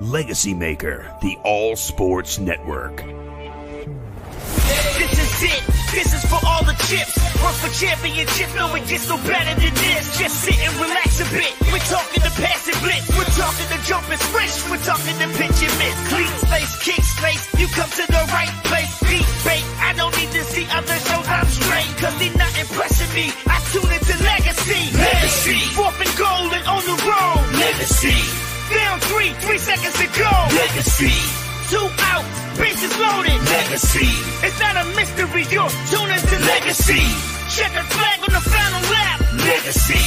Legacy Maker, the All Sports Network. This is it. This is for all the chips. Work for championship. No, better than this. Just sit and relax a bit. We're talking the blitz. We're talking the jump and switch. We're talking the pitch and miss. Clean space, kick space. You come to the right place. Bait. I don't need to see other shows. I'm straight. Cause they not impressing me. I tune into Legacy. Legacy. Fourth and on the road. Legacy. Down three, three seconds to go. Legacy. Two out. Bases loaded. Legacy. It's not a mystery. You're tuned into Legacy. Check the flag on the final lap. Legacy.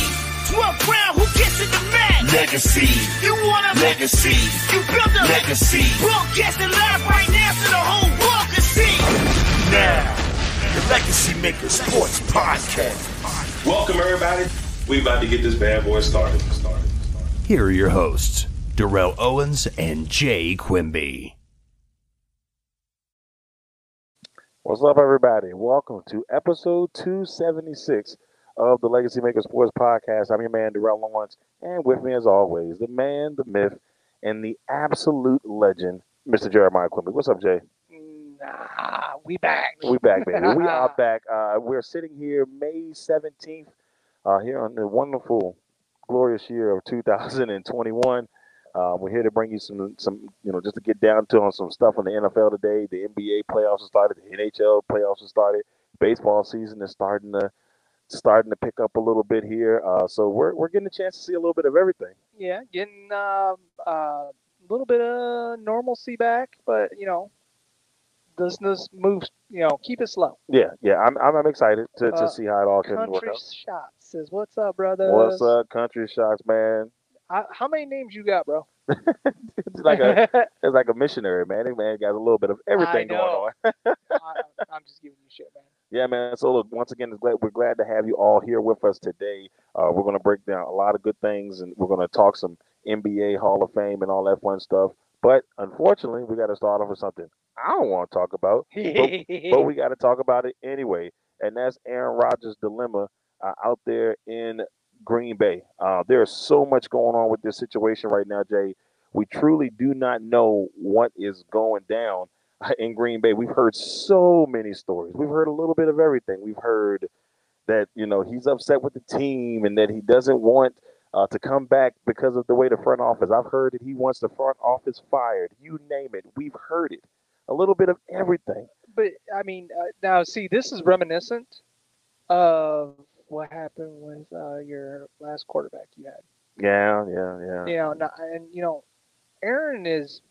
12th round, who gets in the match? Legacy. You wanna Legacy. You build a Legacy. Broadcasting live right now so the whole world can see. Now, the Legacy Maker Sports Podcast. Welcome, everybody. We about to get this bad boy started. started. Here are your hosts, Darrell Owens and Jay Quimby. What's up, everybody? Welcome to episode 276 of the Legacy Maker Sports Podcast. I'm your man, Darrell Lawrence, and with me, as always, the man, the myth, and the absolute legend, Mr. Jeremiah Quimby. What's up, Jay? Nah, we back. We back, baby. we are back. Uh, we're sitting here May 17th, uh, here on the wonderful, glorious year of 2021. Uh, we're here to bring you some, some, you know, just to get down to on some stuff on the NFL today. The NBA playoffs have started. The NHL playoffs have started. Baseball season is starting to starting to pick up a little bit here. Uh, so we're we're getting a chance to see a little bit of everything. Yeah, getting um, uh, a little bit of normalcy back, but you know, does this move? You know, keep it slow. Yeah, yeah. I'm I'm, I'm excited to, Uh, to see how it all can work Country shots says, "What's up, brother? What's up, country shots, man? I, how many names you got, bro? It's like a it's like a missionary, man. This man got a little bit of everything going on. I, I'm just giving you shit, man. Yeah, man. So look, once again, we're glad to have you all here with us today. Uh, we're going to break down a lot of good things, and we're going to talk some NBA Hall of Fame and all that fun stuff. But unfortunately, we got to start off with something I don't want to talk about, but we got to talk about it anyway, and that's Aaron Rodgers' dilemma uh, out there in Green Bay. Uh, there is so much going on with this situation right now, Jay. We truly do not know what is going down in Green Bay. We've heard so many stories. We've heard a little bit of everything. We've heard that you know he's upset with the team and that he doesn't want uh, to come back because of the way the front office. I've heard that he wants the front office fired. You name it. We've heard it. A little bit of everything. But I mean, uh, now see, this is reminiscent of what happened with uh, your last quarterback you had. Yeah, yeah, yeah. You know, and you know, Aaron is.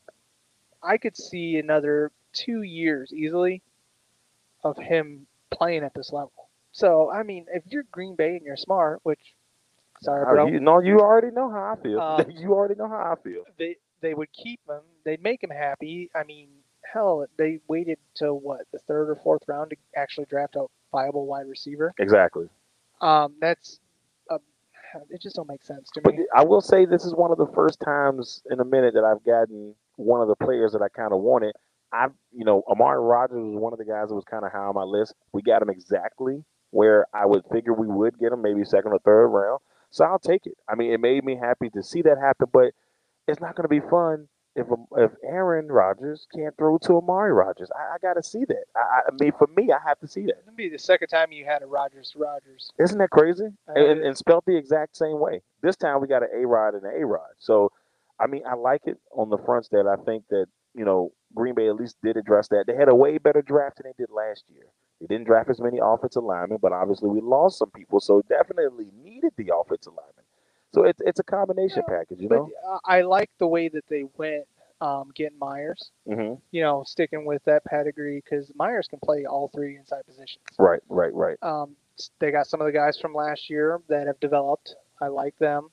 I could see another two years easily of him playing at this level. So I mean, if you're Green Bay and you're smart, which, sorry, Uh, bro, you know, you already know how I feel. Um, you already know how I feel. they they would keep him. They'd make him happy. I mean, hell, they waited till what the third or fourth round to actually draft a viable wide receiver. Exactly. Um, that's uh, it just don't make sense to But me. I will say this is one of the first times in a minute that I've gotten one of the players that I kind of wanted. I, you know, Amari Rodgers was one of the guys that was kind of high on my list. We got him exactly where I would figure we would get him, maybe second or third round. So I'll take it. I mean, it made me happy to see that happen, but it's not going to be fun if if Aaron Rodgers can't throw to Amari Rodgers. I, I got to see that. I, I mean, for me, I have to see that. It'll be the second time you had a Rodgers Rodgers. Isn't that crazy? Uh, And, and, and spelled the exact same way. This time we got an A Rod and an A Rod. So, I mean, I like it on the fronts that I think that, you know, Green Bay at least did address that. They had a way better draft than they did last year. They didn't draft as many offensive linemen, but obviously we lost some people, so definitely needed the offensive linemen. So it's it's a combination package, you But know. uh, I like the way that they went um, getting Myers. hmm You know, sticking with that pedigree because Myers can play all three inside positions. Right, right, right. Um, they got some of the guys from last year that have developed. I like them.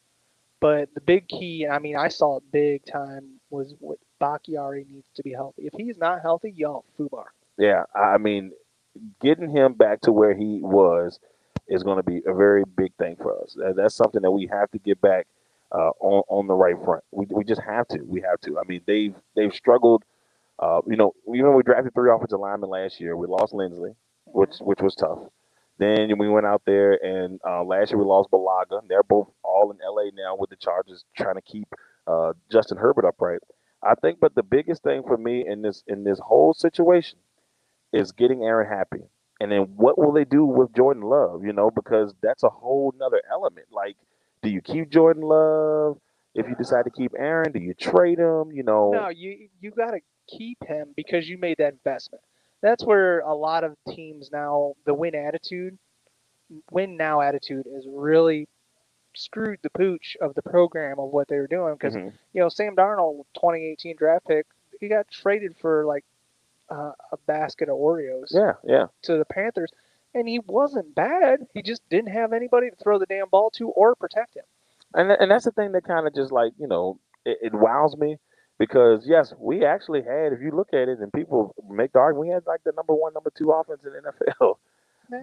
But the big key, I mean, I saw it big time, was what Bakhtiari needs to be healthy. If he's not healthy, y'all Fubar. Yeah, I mean, getting him back to where he was is going to be a very big thing for us. That's something that we have to get back uh, on on the right front. We, we just have to. We have to. I mean, they've they've struggled. Uh, you know, even we drafted three offensive linemen last year. We lost Linsley, which which was tough. Then we went out there and uh, last year we lost Bulaga. They're both all in LA now with the Chargers trying to keep uh, Justin Herbert upright. I think, but the biggest thing for me in this in this whole situation is getting Aaron happy. And then what will they do with Jordan Love? You know, because that's a whole nother element. Like, do you keep Jordan Love? If you decide to keep Aaron, do you trade him? You know, No, you you got to keep him because you made that investment. That's where a lot of teams now the win attitude, win now attitude is really screwed the pooch of the program of what they were doing because Mhm. you know Sam Darnold 2018 draft pick he got traded for like uh, a basket of Oreos yeah, yeah. to the Panthers and he wasn't bad he just didn't have anybody to throw the damn ball to or protect him And and that's the thing that kind of just like you know it, it wows me because yes, we actually had if you look at it and people make the argument we had like the number one, number two offense in the NFL.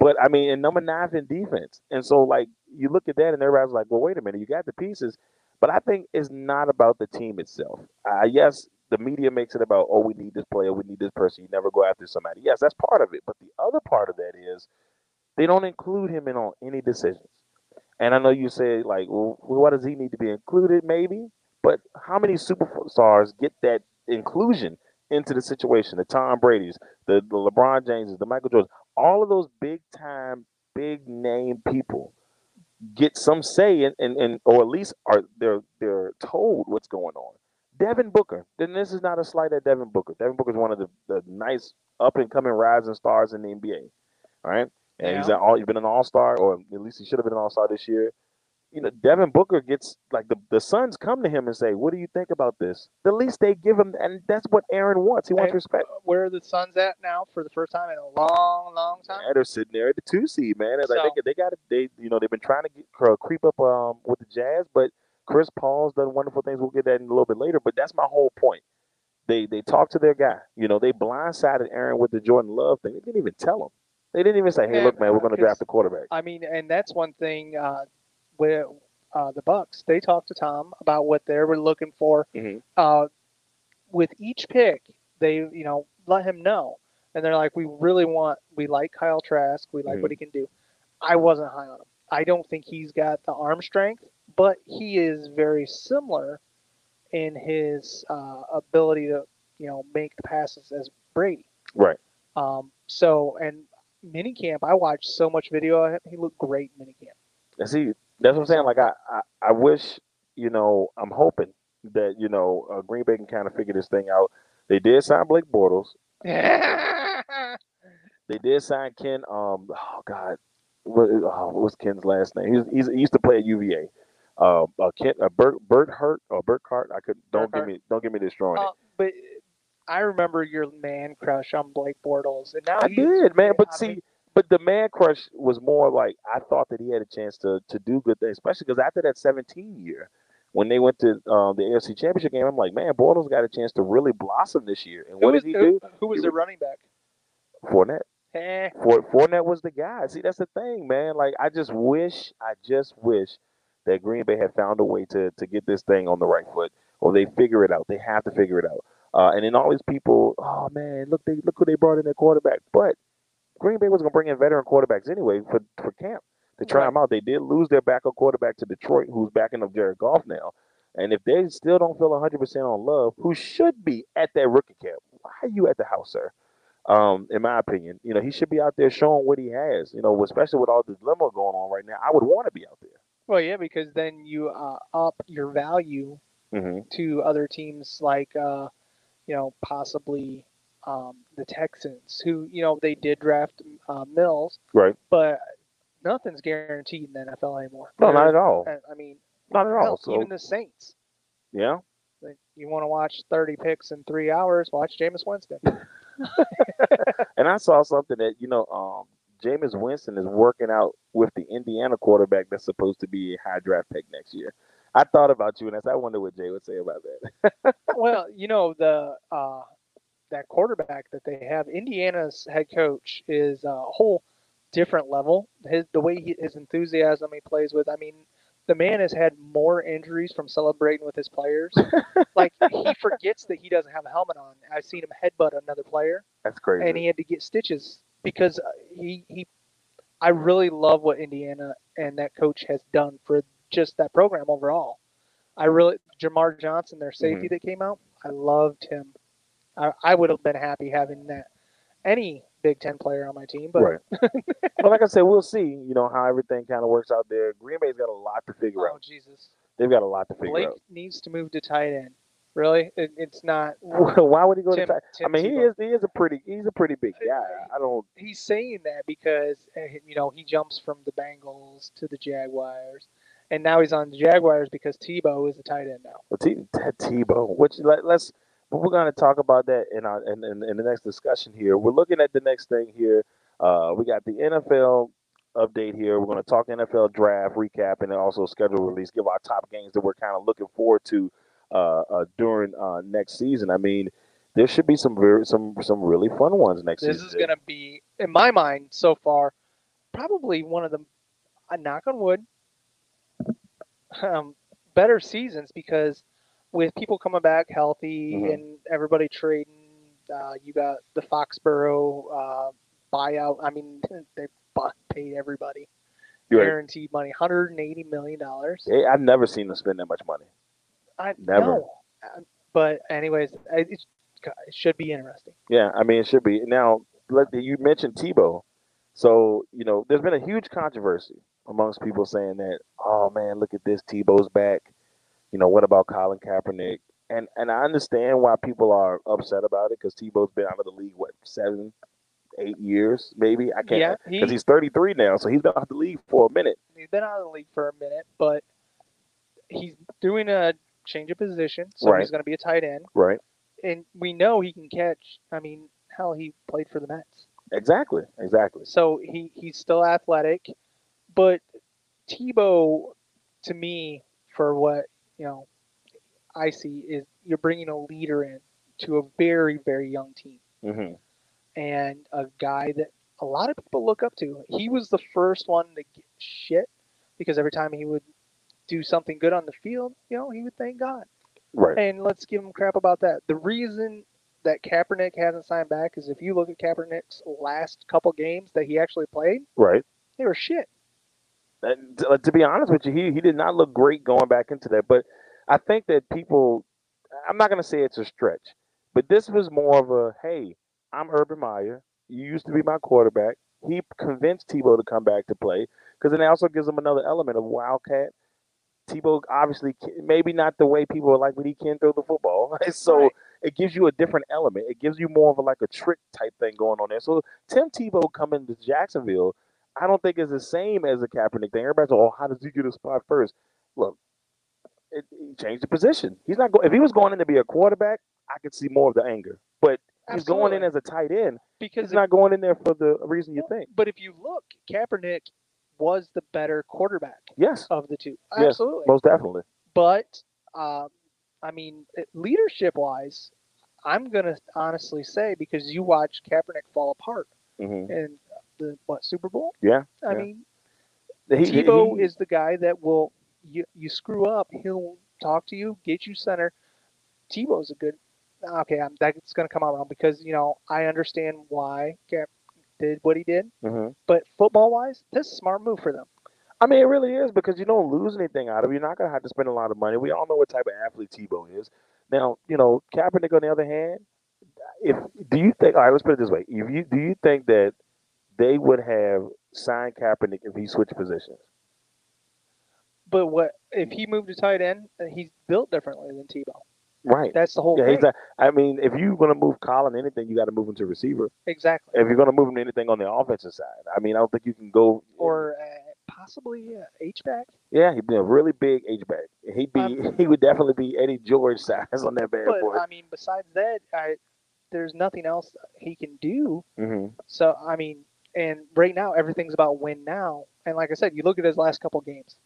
But I mean, and number nine in defense, and so like you look at that and everybody's like, well, wait a minute, you got the pieces, but I think it's not about the team itself. Uh, yes, the media makes it about oh, we need this player, we need this person. You never go after somebody. Yes, that's part of it, but the other part of that is they don't include him in on any decisions. And I know you say like, well, what does he need to be included? Maybe, but how many superstars get that inclusion into the situation? The Tom Brady's, the, the LeBron Jameses, the Michael Jordans, all of those big time, big name people get some say in, in, in or at least are they're they're told what's going on. Devin Booker. Then this is not a slight at Devin Booker. Devin Booker is one of the, the nice up and coming rising stars in the NBA. All right. And he's Yeah. an all he's been an all star, or at least he should have been an all star this year. You know, Devin Booker gets like the, the Suns come to him and say, What do you think about this? The least they give him and that's what Aaron wants. He wants Hey, respect. where are the Suns at now for the first time in a long long time Yeah, they're sitting there at the two seed, man. It's like they, they got it. They, you know, they've been trying to get, uh, creep up um with the Jazz, but Chris Paul's done wonderful things. We'll get that in a little bit later. But that's my whole point. They they talked to their guy. You know, they blindsided Aaron with the Jordan Love thing. They didn't even tell him. They didn't even say, "Hey, Yeah, look, man, we're going to draft a quarterback." I mean, and that's one thing uh, with uh, the Bucks. They talked to Tom about what they were looking for. Mhm. Uh, with each pick, they you know let him know, and they're like, we really want, we like Kyle Trask, we like what he can do. I wasn't high on him. I don't think he's got the arm strength, but he is very similar in his uh, ability to you know make the passes as Brady. Right. Um, so and minicamp, I watched so much video of him. He looked great in minicamp. See, that's what I'm saying. Like I, I, I wish, you know, I'm hoping that you know uh, Green Bay can kind of figure this thing out. They did sign Blake Bortles. They did sign Ken. Um, oh God, what, oh, what's Ken's last name? He's, he's he used to play at UVA. Uh, uh Ken, uh, Bert, Bert Hurt or Bert Cart. I could don't give me don't give me destroying Uh, but I remember your man crush on Blake Bortles, and now I did, man. But see, but the man crush was more like I thought that he had a chance to to do good things, especially because after that 17 year, when they went to um, the AFC Championship game, I'm like, man, Bortles got a chance to really blossom this year. And who what was, did he who, do? who was He the running back? Fournette. Eh, Fournette was the guy. See, that's the thing, man. Like, I just wish, I just wish that Green Bay had found a way to to get this thing on the right foot, or they figure it out. They have to figure it out. Uh, and then all these people, oh man, look they look who they brought in their quarterback. But Green Bay was gonna bring in veteran quarterbacks anyway for for camp to try Right. them out. They did lose their backup quarterback to Detroit, who's backing up Jared Goff now. And if they still don't feel 100% on Love, who should be at that rookie camp, why are you at the house, sir? Um, in my opinion, you know, he should be out there showing what he has. You know, especially with all the dilemma going on right now, I would want to be out there. Well, yeah, because then you uh, up your value Mm-hmm. to other teams like, uh, you know, possibly um, the Texans, who you know they did draft uh, Mills, Right? but nothing's guaranteed in the NFL anymore. No, not at all. I- I mean, Not at all. hell, So even the Saints. yeah, Like, you want to watch 30 picks in three hours? Watch Jameis Winston. and I saw something that you know, um, Jameis Winston is working out with the Indiana quarterback that's supposed to be a high draft pick next year. I thought about you, and I said, I wonder what Jay would say about that. well, you know the uh, that quarterback that they have, Indiana's head coach is a whole different level. His the way he, his enthusiasm he plays with. I mean, the man has had more injuries from celebrating with his players. like he forgets that he doesn't have a helmet on. I've seen him headbutt another player, That's crazy. and he had to get stitches because uh, he he. I really love what Indiana and that coach has done for just that program overall. I really Jamar Johnson, their safety that came out. I loved him. I, I would have been happy having that any Big Ten player on my team, but right. But like I said, we'll see. You know how everything kind of works out there. Green Bay's got a lot to figure oh out. Oh Jesus, They've got a lot to figure Blake out. Blake needs to move to tight end. Really, it, it's not. Why would he go Tim- to? Tight? I mean, he is he is a pretty he's a pretty big guy. I don't. He's saying that because uh, you know he jumps from the Bengals to the Jaguars, and now he's on the Jaguars because Tebow is the tight end now. Well, T, Tebow, which let, let's we're going to talk about that in our in, in, in the next discussion here. We're looking at the next thing here. Uh, we got the NFL update here. We're going to talk NFL draft recap and then also schedule release. Give our top games that we're kind of looking forward to during uh, next season. I mean, there should be some very some some really fun ones next This season. This is going to be, in my mind, so far, probably one of the, I knock on wood, um, better seasons because with people coming back healthy Mhm. and everybody trading, uh, you got the Foxborough uh, buyout. I mean, they paid everybody You're right. guaranteed money, hundred and eighty million dollars. Hey, I've never seen them spend that much money. I Never. know. Uh, But anyways, I- it's, it should be interesting. Yeah, I mean it should be. Now, let you mentioned Tebow, so you know there's been a huge controversy amongst people saying that, oh man, look at this, Tebow's back. You know, what about Colin Kaepernick? And and I understand why people are upset about it because Tebow's been out of the league what seven, eight years maybe. I can't Yeah, because he- he's 33 now, so he's been out of the league for a minute. He's been out of the league for a minute, but he's doing a change of position, so Right. he's going to be a tight end, Right? and we know he can catch. I mean, hell, he played for the Mets, Exactly. Exactly. so he he's still athletic. But Tebow, to me, for what you know, I see is you're bringing a leader in to a very very young team. hmm and a guy that a lot of people look up to. He was the first one to get shit because every time he would do something good on the field, you know, he would thank God. Right. And let's give him crap about that. The reason that Kaepernick hasn't signed back is if you look at Kaepernick's last couple games that he actually played, Right. they were shit. And to, uh, to be honest with you, he he did not look great going back into that. But I think that people, I'm not going to say it's a stretch, but this was more of a hey, I'm Urban Meyer. You used to be my quarterback. He convinced Tebow to come back to play because then it also gives him another element of wildcat. Tebow obviously maybe not the way people are like, but he can throw the football. so Right. it gives you a different element. It gives you more of a, like a trick type thing going on there. So Tim Tebow coming to Jacksonville, I don't think is the same as a Kaepernick thing. Everybody's like, oh, how does he get a spot first? Look, it, he changed the position. He's not going. If he was going in to be a quarterback, I could see more of the anger. But he's going in as a tight end. because He's not going in there for the reason you think. But if you look, Kaepernick was the better quarterback Yes, of the two. Yes, Absolutely. most definitely. but um, I mean, leadership wise, I'm gonna honestly say because you watch Kaepernick fall apart hmm in the what Super Bowl. Yeah, I yeah. mean, He- Tebow he- is the guy that will you you screw up, he'll talk to you, get you center. Tebow's a good. Okay, I'm, that's gonna come out wrong because you know I understand why Cap did what he did, Mhm. but football wise, this is a smart move for them. I mean, it really is because you don't lose anything out of it. You're not going to have to spend a lot of money. We all know what type of athlete Tebow is. Now, you know, Kaepernick on the other hand, if do you think? All right, let's put it this way: if you do you think that they would have signed Kaepernick if he switched positions? But what if he moved to tight end? uh, He's built differently than Tebow. Right. That's the whole Yeah, thing. he's I mean, if you're going to move Colin anything, you got to move him to receiver. exactly. If you're going to move him to anything on the offensive side, I mean, I don't think you can go. Or uh, possibly uh, H back. yeah, he'd be a really big H back. He'd be Um, he would definitely be Eddie George size on that bad But boy. I mean, besides that, I, there's nothing else he can do. hmm So I mean, and right now everything's about win now. And like I said, you look at his last couple games.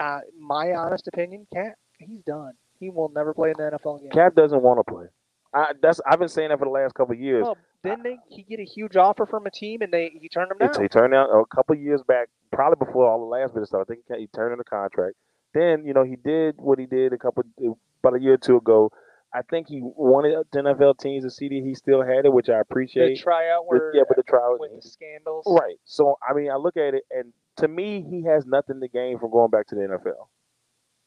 Uh, my honest opinion, Cat, he's done. He will never play in the NFL again. Cap doesn't want to play. I that's I've been saying that for the last couple of years. Well, didn't they? He get a huge offer from a team, and they he turned him It's- down. he turned out a couple of years back, probably before all the last bit of stuff. I think he turned in the contract. Then you know he did what he did a couple about a year or two ago. I think he wanted the NFL teams to see that he still had it, which I The appreciate. tryout But- where yeah, but the trial with the scandals. Right. So I mean, I look at it, and to me, he has nothing to gain from going back to the NFL.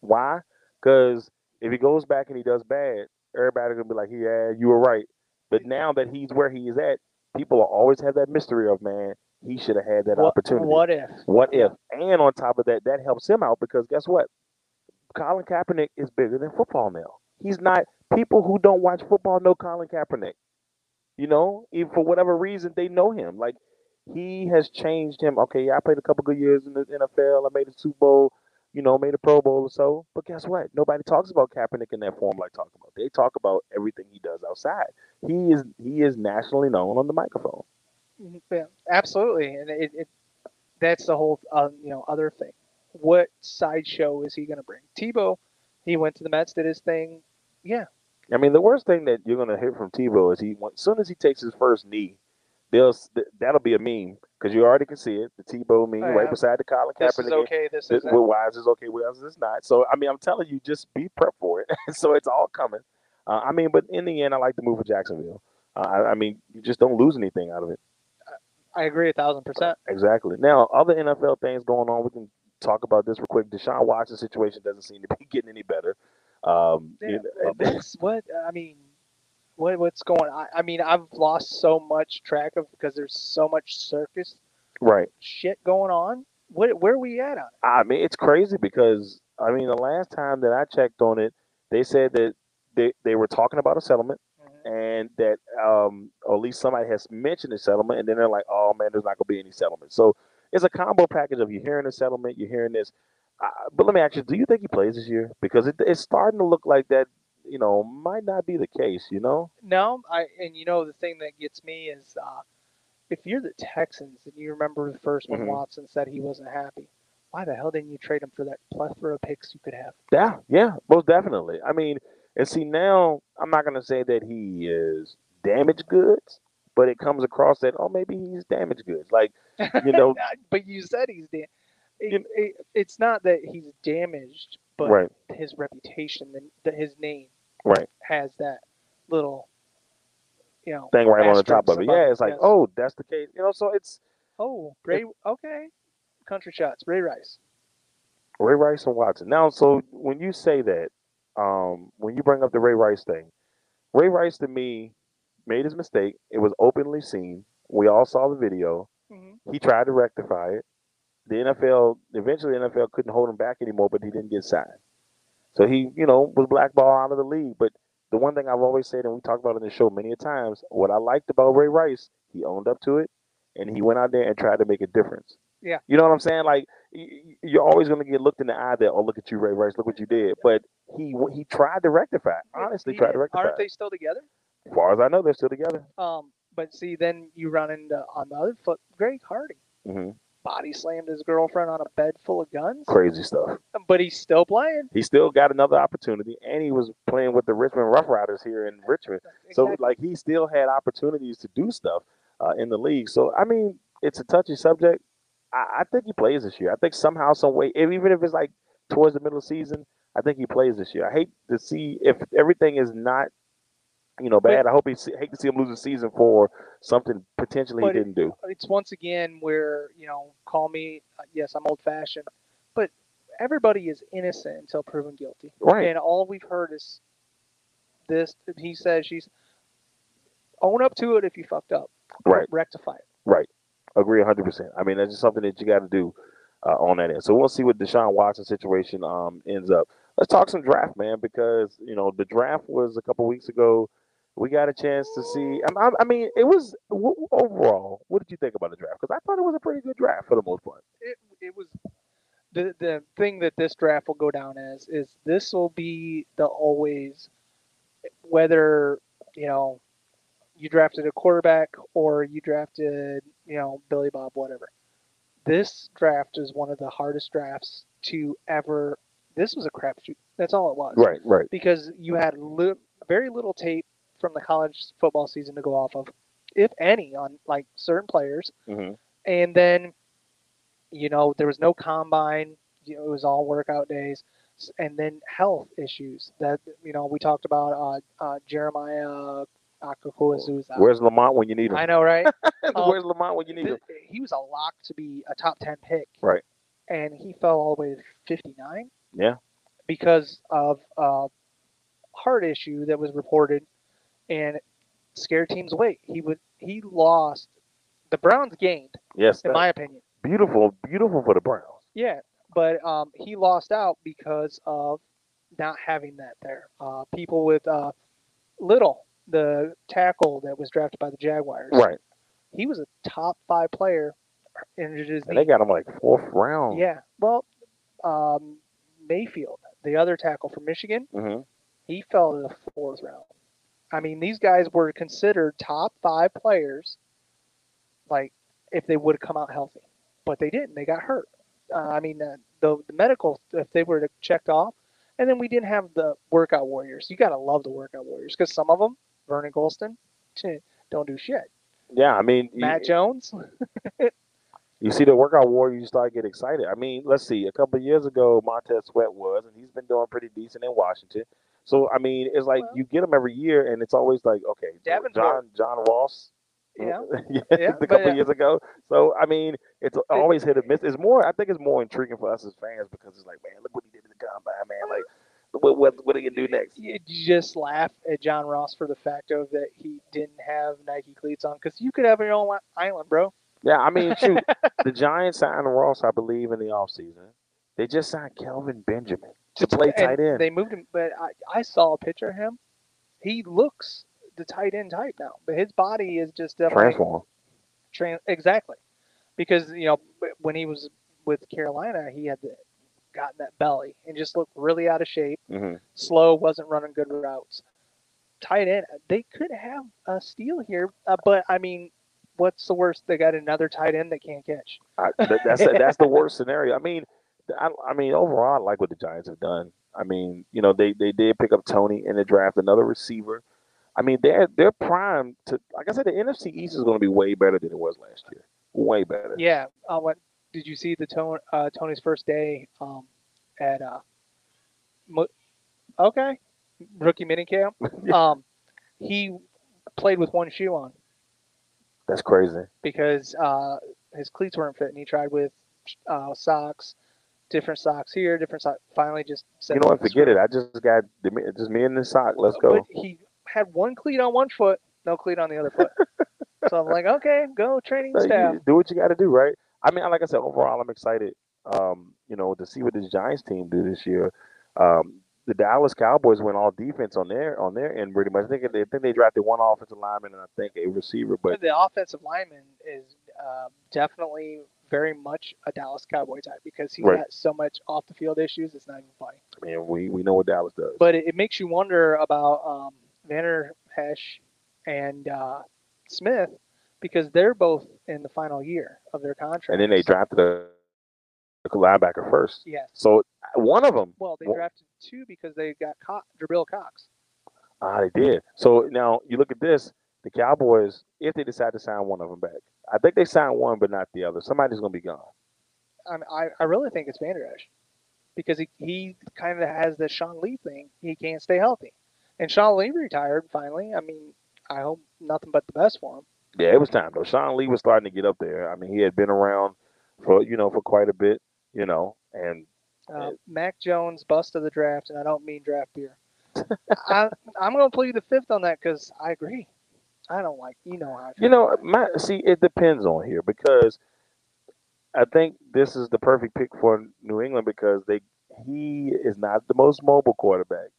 Why? Because if he goes back and he does bad, everybody's gonna be like, yeah, you were right. But now that he's where he is at, people will always have that mystery of man. He should have had that What, opportunity. what if? What if? And on top of that, that helps him out because guess what? Colin Kaepernick is bigger than football now. He's not. People who don't watch football know Colin Kaepernick. You know, even for whatever reason, they know him. Like he has changed him. Okay, I played a couple good years in the NFL. I made a Super Bowl. You know, made a Pro Bowl or so. But guess what? Nobody talks about Kaepernick in that form like talk about. They talk about everything he does outside. He is he is nationally known on the microphone. Yeah, absolutely, and it, it that's the whole uh, you know other thing. What sideshow is he going to bring? Tebow, he went to the Mets, did his thing. Yeah, I mean, the worst thing that you're gonna hear from Tebow is he, as soon as he takes his first knee, they'll that'll be a meme because you already can see it. The Tebow meme Oh, right beside the Colin this Kaepernick. is okay. This This, is well, why is this okay? Why is this not? So I mean, I'm telling you, just be prepped for it. so it's all coming. Uh, I mean, but in the end, I like to move for Jacksonville. Uh, I, I mean, you just don't lose anything out of it. I agree a thousand percent. Exactly. Now, other NFL things going on. We can talk about this real quick. Deshaun Watson situation doesn't seem to be getting any better. Um, Yeah, you know, but what I mean, what what's going? on? I, mean, I've lost so much track of because there's so much circus right. shit going on. What where are we at on it? I mean, it's crazy because I mean, the last time that I checked on it, they said that they, they were talking about a settlement and that um, or at least somebody has mentioned a settlement, and then they're like, "Oh man, there's not going to be any settlement." So it's a combo package of you hearing a settlement, you're hearing this. Uh, but let me ask you: Do you think he plays this year? Because it, it's starting to look like that. You know, might not be the case. You know, No, I and you know the thing that gets me is uh, if you're the Texans and you remember the first when Mhm. Watson said he wasn't happy, why the hell didn't you trade him for that plethora of picks you could have? yeah, yeah, most definitely. I mean, and see now, I'm not going to say that he is damaged goods, but it comes across that oh maybe he's damaged goods. Like you know, but you said he's it, it, it's not that he's damaged, but right, his reputation, the, the, his name right. has that little, you know, thing right on the top of it. Yeah, it's like, yes. oh, that's the case. You know, so it's oh, Ray, okay, country shots, Ray Rice. Ray Rice and Watson. Now, so when you say that, um, when you bring up the Ray Rice thing, Ray Rice to me made his mistake. It was openly seen. We all saw the video. Mhm. He tried to rectify it. The NFL eventually the NFL couldn't hold him back anymore, but he didn't get signed. So he, you know, was blackballed out of the league. But the one thing I've always said, and we talked about it in the show many a times, what I liked about Ray Rice, he owned up to it, and he went out there and tried to make a difference. Yeah. You know what I'm saying? Like you're always going to get looked in the eye that, oh, look at you, Ray Rice, look what you did. But he he tried to rectify. Honestly, He tried to rectify. Aren't they still together? As far as I know, they're still together. Um, but see, then you run into on the other foot, Greg Hardy hmm body slammed his girlfriend on a bed full of guns, Crazy stuff. but he's still playing. He still got another opportunity, and he was playing with the Richmond Rough Riders here in Richmond. So like he still had opportunities to do stuff uh, in the league. So I mean, it's a touchy subject. I, I think he plays this year. I think somehow, some way, even if it's like towards the middle of the season, I think he plays this year. I hate to see if everything is not, you know, bad. I hope he hate to see him lose a season for something potentially he didn't do. it's once again where you know, call me uh, yes, I'm old fashioned, but everybody is innocent until proven guilty, Right. and all we've heard is this. He says she's own up to it if you fucked up, Right. Rectify it. Right. Agree 100%. I mean, that's just something that you got to do uh, on that end. So we'll see what Deshaun Watson situation um, ends up. Let's talk some draft, man, because, you know, the draft was a couple weeks ago. We got a chance to see. I, I, I mean, it was w- overall. What did you think about the draft? Because I thought it was a pretty good draft for the most part. it, it was the the thing that this draft will go down as is this will be the always whether you know you drafted a quarterback or you drafted you know Billy Bob whatever. This draft is one of the hardest drafts to ever. This was a crapshoot. That's all it was. Right, right. Because you had li- very little tape from the college football season to go off of, if any, on like certain players hmm and then you know there was no combine you know, it was all workout days and then health issues that you know we talked about uh, uh, jeremiah. Where's Lamont when you need him? i know right Um, Where's Lamont when you need him? He was a lock to be a top 10 pick Right. and he fell all the way to 59 Yeah. because of a heart issue that was reported, and scare teams away. He would he lost. The Browns gained, Yes, in my opinion. beautiful, beautiful for the Browns. Yeah, but um, he lost out because of not having that there. Uh, people with uh, Little, the tackle that was drafted by the Jaguars, Right, he was a top five player. Injured his and knee. they got him like fourth round. Yeah, well, um, Mayfield, the other tackle from Michigan, hmm he fell in the fourth round. I mean, these guys were considered top five players, like if they would have come out healthy, but they didn't. They got hurt. Uh, I mean, uh, the, the medical, if they were to checked off, and then we didn't have the workout warriors. You gotta love the workout warriors because some of them, Vernon Gholston, don't do shit. Yeah, I mean, you- Matt Jones, You see the workout warriors, you start to get excited. I mean, let's see. A couple of years ago, Montez Sweat was, and he's been doing pretty decent in Washington. So I mean, it's like Well- you get them every year, and it's always like, okay, Davenport. John John Ross. yeah, yeah, Yeah, a couple uh, years ago. So I mean, it's always hit or miss. It's more. I think it's more intriguing for us as fans because it's like, man, look what he did in the combine, man. Like, what what what are you gonna do next? you you just laugh at John Ross for the fact of that he didn't have Nike cleats on because you could have your own island, bro. Yeah, I mean, shoot, the Giants signed Ross, I believe, in the offseason. They just signed Kelvin Benjamin to play tight end. They moved him, but I, I saw a picture of him. He looks the tight end type now, but his body is just definitely Transform. Tran- exactly, because you know when he was with Carolina, he had the, gotten that belly and just looked really out of shape. hmm Slow, wasn't running good routes. Tight end, they could have a steal here, uh, but I mean, what's the worst? They got another tight end that can't catch. I, that, that's that's the worst scenario. I mean, I, I mean, overall, I like what the Giants have done. I mean, you know, they they did pick up Toney in the draft, another receiver. I mean, they're they're primed to. Like I said, the NFC East is going to be way better than it was last year. Way better. Yeah. Uh, what did you see the Toney uh, Toney's first day um, at uh, Mo- okay rookie minicamp? um, he played with one shoe on That's crazy. because uh, his cleats weren't fitting. He tried with uh, socks, different socks here, different socks. Finally, just said, You know what? Forget it. I just got the- just me and the sock. Let's But go. he had one cleat on one foot, no cleat on the other foot. so I'm like, okay, go training So staff. do what you got to do, right? I mean, like I said, overall, I'm excited. Um, you know, to see what this Giants team do this year. Um, the Dallas Cowboys went all defense on their on their end pretty much. I think they I think they drafted one offensive lineman and I think a receiver, but the offensive lineman is um, definitely very much a Dallas Cowboy type because he's Right. got so much off the field issues. It's not even funny. I mean, we, we know what Dallas does. But it, it makes you wonder about um, Vander Esch and uh, Smith because they're both in the final year of their contract. and then they drafted a, a linebacker first. Yes. So one of them, Well, they Well- drafted two because they got Co- Jabril Cox. ah, they did. So now you look at this. The Cowboys, if they decide to sign one of them back, I think they signed one, but not the other. Somebody's going to be gone. I, I, I really think it's Vander Esch because he, he kind of has the Sean Lee thing. He can't stay healthy. And Sean Lee retired finally. I mean, I hope nothing but the best for him. Yeah, it was time though. Sean Lee was starting to get up there. I mean, he had been around for you know for quite a bit, you know, and Uh, Mac Jones, bust of the draft, and I don't mean draft beer. I, I'm going to plead the fifth on that because I agree. I don't like, you know how I you know, my see, it depends on here because I think this is the perfect pick for New England because they he is not the most mobile quarterback.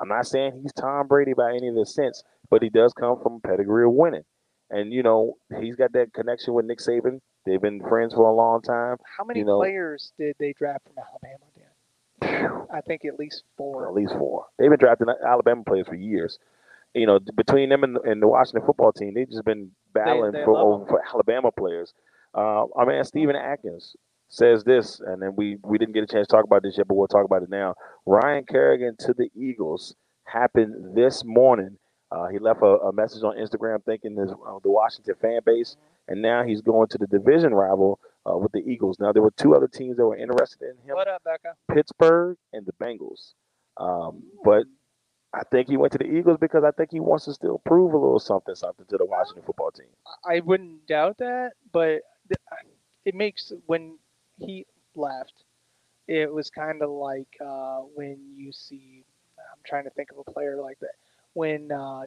I'm not saying he's Tom Brady by any of the sense, but he does come from a pedigree of winning, and you know he's got that connection with Nick Saban. They've been friends for a long time. How many you know- players did they draft from Alabama, Dan? I think at least four. At least four. They've been drafting Alabama players for years. You know, between them and, and the Washington football team, they've just been battling they for for Alabama players. Uh, I mean, Stephen Atkins says this, and then we we didn't get a chance to talk about this yet, but we'll talk about it now. Ryan Kerrigan to the Eagles happened this morning. Uh, he left a, a message on Instagram thanking his, uh, the Washington fan base, and now he's going to the division rival uh, with the Eagles. Now there were two other teams that were interested in him. What up, Becca? Pittsburgh and the Bengals. Um, but I think he went to the Eagles because I think he wants to still prove a little something, something to the Washington football team. I wouldn't doubt that, but it makes when he left, it was kind of like uh, when you see I'm trying to think of a player like that. When uh,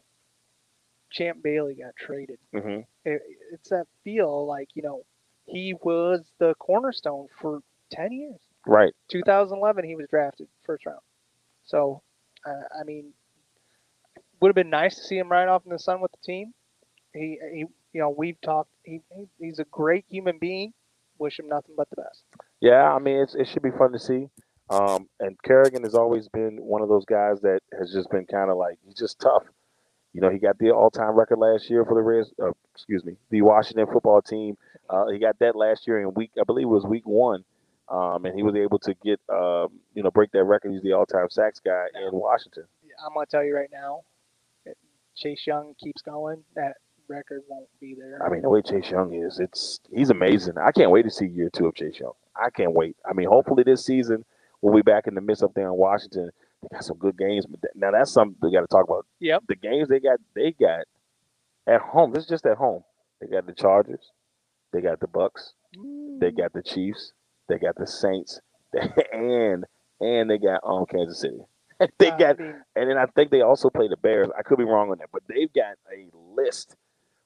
Champ Bailey got traded, hmm it, it's that feel like you know he was the cornerstone for ten years. Right. 2011, he was drafted first round. So, uh, I mean, would have been nice to see him right off in the sun with the team. He, he you know, we've talked. He, he, he's a great human being. Wish him nothing but the best. Yeah, I mean, it should be fun to see. Um, and Kerrigan has always been one of those guys that has just been kind of like he's just tough. You know, he got the all-time record last year for the Reds. Uh, excuse me, the Washington football team. Uh, he got that last year in week, I believe it was week one, um, and he was able to get, um, you know, break that record. He's the all-time sacks guy in Washington. I'm gonna tell you right now, Chase Young keeps going. That record won't be there. I mean, the way Chase Young is, it's he's amazing. I can't wait to see year two of Chase Young. I can't wait. I mean, hopefully this season we'll be back in the midst up there in Washington. They got some good games, now that's something we got to talk about. Yep. The games they got, they got at home. This is just at home. They got the Chargers, they got the Bucks, they got the Chiefs, they got the Saints, and and they got um Kansas City. they Uh, got I mean, and then I think they also play the Bears. I could be wrong on that, but they've got a list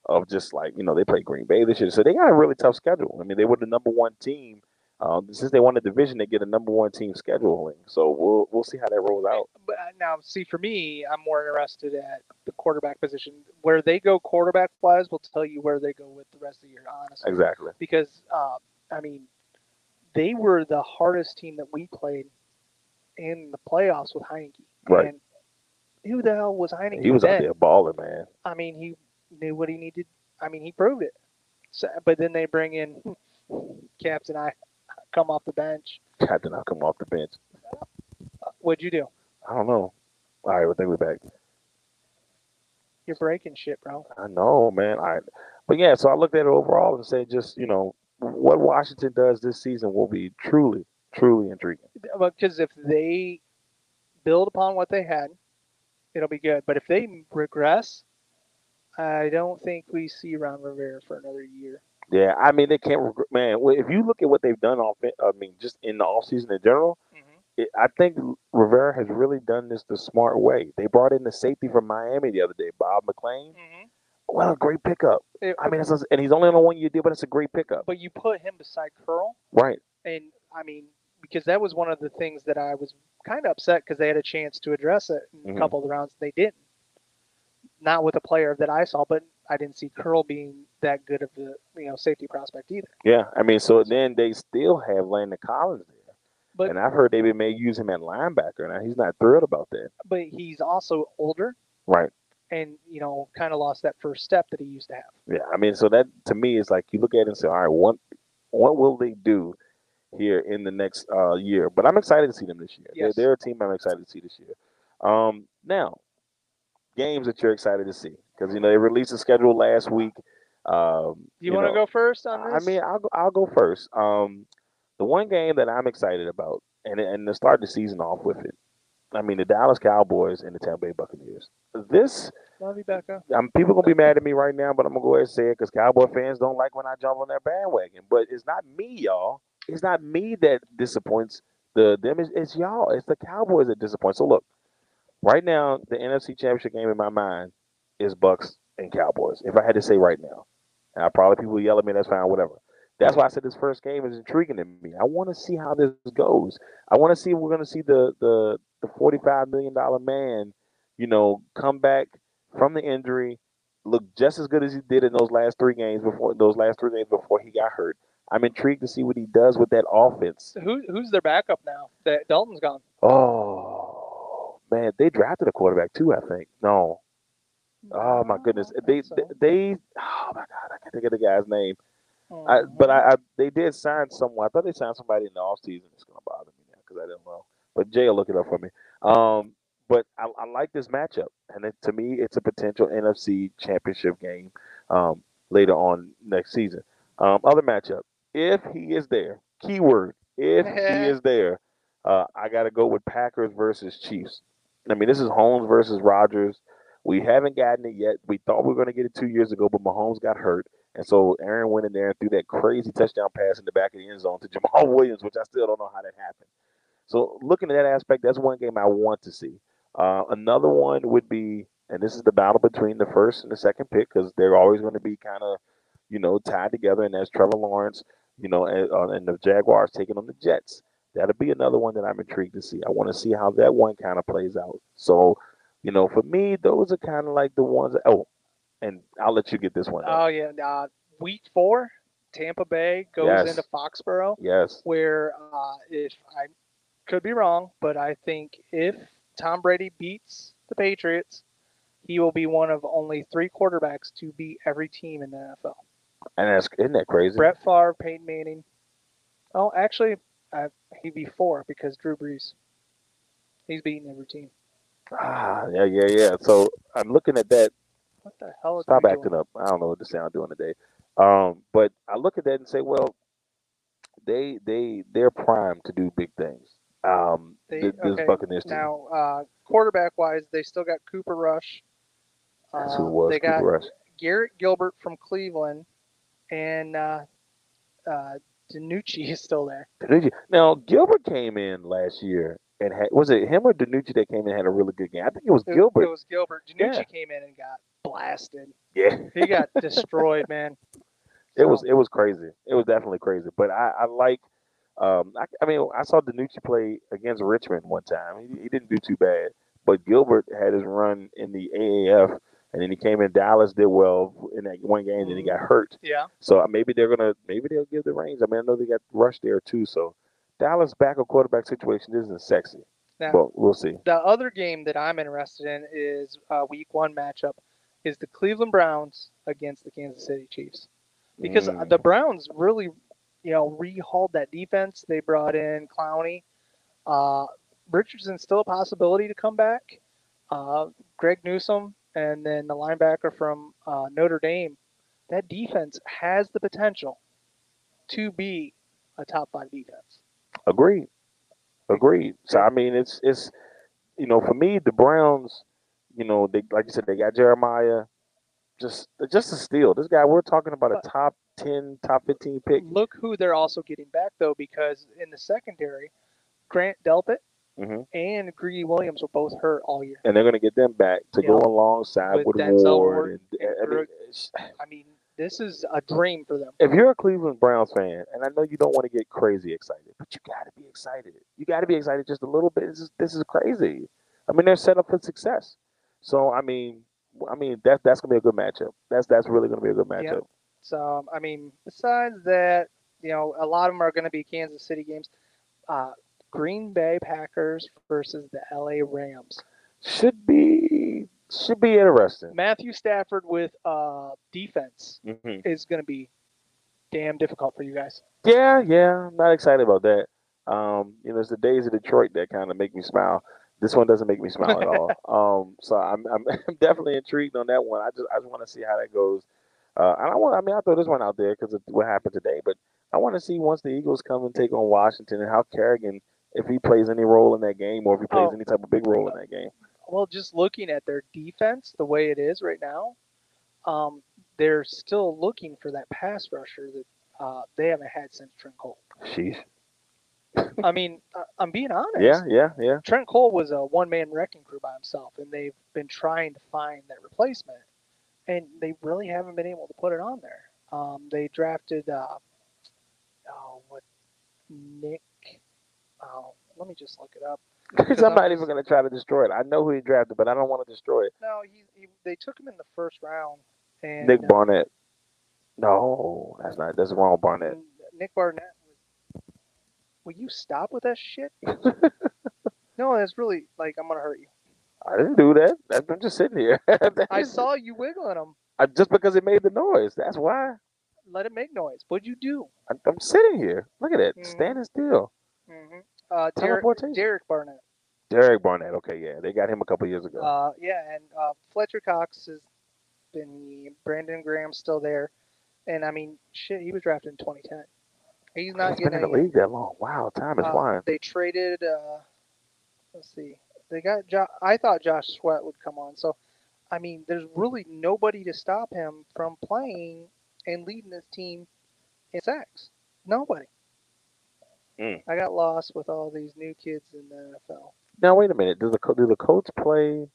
of just like you know they play Green Bay this year, so they got a really tough schedule. I mean, they were the number one team um, since they won the division. They get a number one team scheduling, so we'll we'll see how that rolls out. but uh, now, see, for me, I'm more interested at the quarterback position. Where they go quarterback wise will tell you where they go with the rest of the year, honestly. Exactly. Because, uh, I mean, they were the hardest team that we played in the playoffs with Heinicke. Right. And who the hell was Heinicke? He was then? out there balling, man. I mean, he knew what he needed. I mean, he proved it. So, but then they bring in Captain I come off the bench. Captain I come off the bench. What'd you do? I don't know. All right, I think we're back. You're breaking shit, bro. I know, man. I, but yeah. So I looked at it overall and said, just you know, what Washington does this season will be truly, truly intriguing. Because if they build upon what they had, it'll be good. But if they regress, I don't think we see Ron Rivera for another year. Yeah, I mean they can't. Reg- man, if you look at what they've done off, I mean, just in the offseason in general, Mm-hmm. it, I think Rivera has really done this the smart way. They brought in the safety from Miami the other day, Bob McCain. Mm-hmm. Well, a great pickup. I mean, it's a, and he's only on a one year deal, but it's a great pickup. but you put him beside Curl, Right. and I mean, because that was one of the things that I was kind of upset because they had a chance to address it in Mhm. a couple of the rounds. They didn't. Not with a player that I saw, but I didn't see Curl being that good of the you know safety prospect either. Yeah. I mean, so then they still have Landon Collins there, But and I've heard they may use him at linebacker. Now he's not thrilled about that. but he's also older Right. And you know kind of lost that first step that he used to have. Yeah, I mean, so that to me is like you look at it and say, all right, what what will they do here in the next uh, year? But I'm excited to see them this year. Yes. They're, they're a team I'm excited to see this year. Um, now, games that you're excited to see because you know they released the schedule last week. Um, Do you, want to go first on this? I mean, I'll go, I'll go first. Um, the one game that I'm excited about, and and to start the season off with it, I mean, the Dallas Cowboys and the Tampa Bay Buccaneers. This love you, Becca. I'm people gonna be mad at me right now, but I'm gonna go ahead and say it because Cowboy fans don't like when I jump on their bandwagon. But it's not me, y'all. It's not me that disappoints the them. It's, it's y'all. It's the Cowboys that disappoint. So look, right now the NFC Championship game in my mind is Bucks and Cowboys. If I had to say right now, and I probably people yell at me. That's fine. Whatever. That's why I said this first game is intriguing to me. I want to see how this goes. I want to see if we're going to see the the the forty five million dollar man, you know, come back from the injury, look just as good as he did in those last three games before those last three games before he got hurt. I'm intrigued to see what he does with that offense. Who who's their backup now? That Dalton's gone. Oh man, they drafted a quarterback too. I think no. Oh my goodness, I don't they they. Oh my god, I can't think of the guy's name. I, but I, I they did sign someone. I thought they signed somebody in the offseason. It's gonna bother me now because I didn't know. But Jay will look it up for me. Um, but I, I like this matchup, and it, to me, it's a potential NFC Championship game um, later on next season. Um, other matchup, if he is there, keyword, if he is there, uh, I got to go with Packers versus Chiefs. I mean, this is Holmes versus Rodgers. We haven't gotten it yet. We thought we were going to get it two years ago, but Mahomes got hurt. And so Aaron went in there and threw that crazy touchdown pass in the back of the end zone to Jamaal Williams, which I still don't know how that happened. So looking at that aspect, that's one game I want to see. Uh, another one would be, and this is the battle between the first and the second pick because they're always going to be kind of, you know, tied together. And that's Trevor Lawrence, you know, and, uh, and the Jaguars taking on the Jets. That'll be another one that I'm intrigued to see. I want to see how that one kind of plays out. So, you know, for me, those are kind of like the ones. That, oh, and I'll let you get this one. Oh yeah, uh, week four, Tampa Bay goes Yes. into Foxborough, yes. where uh, if I could be wrong, but I think if Tom Brady beats the Patriots, he will be one of only three quarterbacks to beat every team in the NFL. And that's isn't that crazy? Brett Favre, Peyton Manning. Oh, actually, uh, he'd be four because Drew Brees. He's beating every team. Ah, yeah, yeah, yeah. So I'm looking at that. What the hell is Stop acting doing? up. I don't know what the sound doing today. Um, but I look at that and say, well, they they they're primed to do big things. Um, They- this okay, Buccaneers team. Now, uh, quarterback wise, they still got Cooper Rush. That's Uh, who was. They Cooper got Rush. Garrett Gilbert from Cleveland, and uh, uh, DiNucci is still there. DiNucci. Now Gilbert came in last year and had was it him or DiNucci that came in and had a really good game? I think it was It- Gilbert. It was Gilbert. DiNucci Yeah. came in and got blasted. yeah, He got destroyed, man. it was it was crazy. It was definitely crazy. But I, I like. Um, I, I mean, I saw DiNucci play against Richmond one time. He, he didn't do too bad. But Gilbert had his run in the AAF, and then he came in Dallas, did well in that one game, then he got hurt. yeah. So uh, maybe they're gonna maybe they'll give the reins. I mean, I know they got Rush there too. So Dallas back backup quarterback situation isn't sexy, Now, but we'll see. the other game that I'm interested in is uh, Week One matchup is the Cleveland Browns against the Kansas City Chiefs because Mm. the Browns really, you know, rehauled that defense. They brought in Clowney. Uh, Richardson's still a possibility to come back. Uh, Greg Newsome and then the linebacker from uh, Notre Dame. That defense has the potential to be a top five defense. Agreed. Agreed. So I mean, it's it's you know, for me, the Browns, you know, they like you said, they got Jeremiah, just just a steal. This guy, we're talking about a top ten, top fifteen pick. Look who they're also getting back though, because in the secondary, Grant Delpit Mhm. and Greedy Williams were both hurt all year. And they're going to get them back to go alongside With with, Denzel Ward. Ward and, and I mean, I mean, this is a dream for them. if you're a Cleveland Browns fan, and I know you don't want to get crazy excited, but you got to be excited. You got to be excited just a little bit. This is, this is crazy. I mean, they're set up for success. So I mean, I mean that that's gonna be a good matchup. That's that's really gonna be a good matchup. Yep. So, I mean, besides that, you know, a lot of them are going to be Kansas City games. Uh, Green Bay Packers versus the LA Rams. Should be should be interesting. Matthew Stafford with uh, defense Mhm. is going to be damn difficult for you guys. Yeah, yeah, I'm not excited about that. Um, you know, it's the days of Detroit that kind of make me smile. This one doesn't make me smile at all. Um, so I'm, I'm I'm definitely intrigued on that one. I just I just want to see how that goes. Uh, and I want I mean I throw this one out there because of what happened today, but I want to see once the Eagles come and take on Washington and how Kerrigan if he plays any role in that game or if he plays Oh. any type of big role in that game. Well, just looking at their defense, the way it is right now, um, they're still looking for that pass rusher that uh, they haven't had since Trent Cole. Sheesh. I mean, uh, I'm being honest. Yeah, yeah, yeah. Trent Cole was a one man wrecking crew by himself, and they've been trying to find that replacement, and they really haven't been able to put it on there. Um, they drafted, uh, oh, what, Nick? Oh, let me just look it up. Because I'm not even gonna try to destroy it. I know who he drafted, but I don't want to destroy it. No, he, he they took him in the first round, and Nick uh, Barnett. No, that's not. That's wrong, Barnett. Nick Barnett. Will you stop with that shit? no, that's really like I'm gonna hurt you. I didn't do that. I'm just sitting here. I saw you wiggling them. I, just because it made the noise. That's why Let it make noise. What'd you do? I, I'm sitting here. Look at it, Mhm. standing still. hmm Uh, Derek, Derek Barnett. Derek Barnett. Okay, yeah, they got him a couple years ago. Uh, yeah, and uh, Fletcher Cox has been. Brandon Graham's still there, and I mean, shit, he was drafted in 2010. He's not He's been in the league that long. Wow, time is uh, flying. They traded. Uh, let's see. They got. Jo- I thought Josh Sweat would come on. So, I mean, there's really nobody to stop him from playing and leading this team in sacks. Nobody. Mm. I got lost with all these new kids in the NFL. Now wait a minute. Does the do the Colts play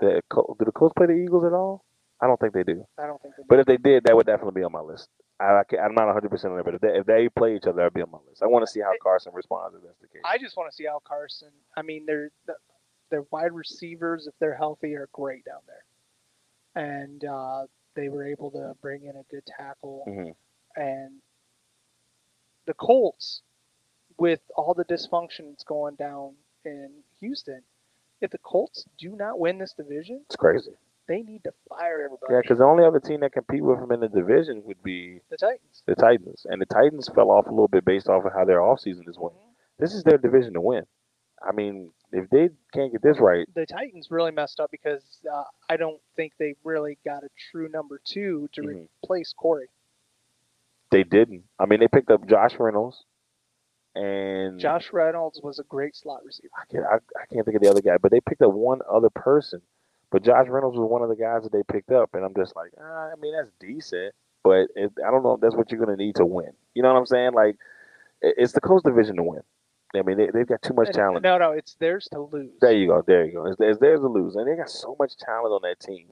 the do the Colts play the Eagles at all? I don't think they do. I don't think. they But if they did, that would definitely be on my list. I, I I'm not 100 percent on it, but if they, if they play each other, that'd be on my list. I want to see how Carson responds if that's the case. I just want to see how Carson. I mean, their their wide receivers, if they're healthy, are great down there, and uh, they were able to bring in a good tackle. Mhm. And the Colts, with all the dysfunction that's going down in Houston, if the Colts do not win this division, It's crazy. They need to fire everybody. Yeah, because the only other team that compete with them in the division would be the Titans. the Titans, and the Titans fell off a little bit based off of how their offseason is went. This is their division to win. I mean, if they can't get this right, the Titans really messed up because uh, I don't think they really got a true number two to Mhm. replace Corey. they didn't. I mean, they picked up Josh Reynolds, and Josh Reynolds was a great slot receiver. I can't, I, I can't think of the other guy, but they picked up one other person. But Josh Reynolds was one of the guys that they picked up, and I'm just like, ah, I mean, that's decent, but it, I don't know if that's what you're going to need to win. You know what I'm saying? Like, it- it's the Colts Division to win. I mean, they, they've got too much talent. No, no, it's theirs to lose. There you go. There you go. It's, it's theirs to lose, and they got so much talent on that team.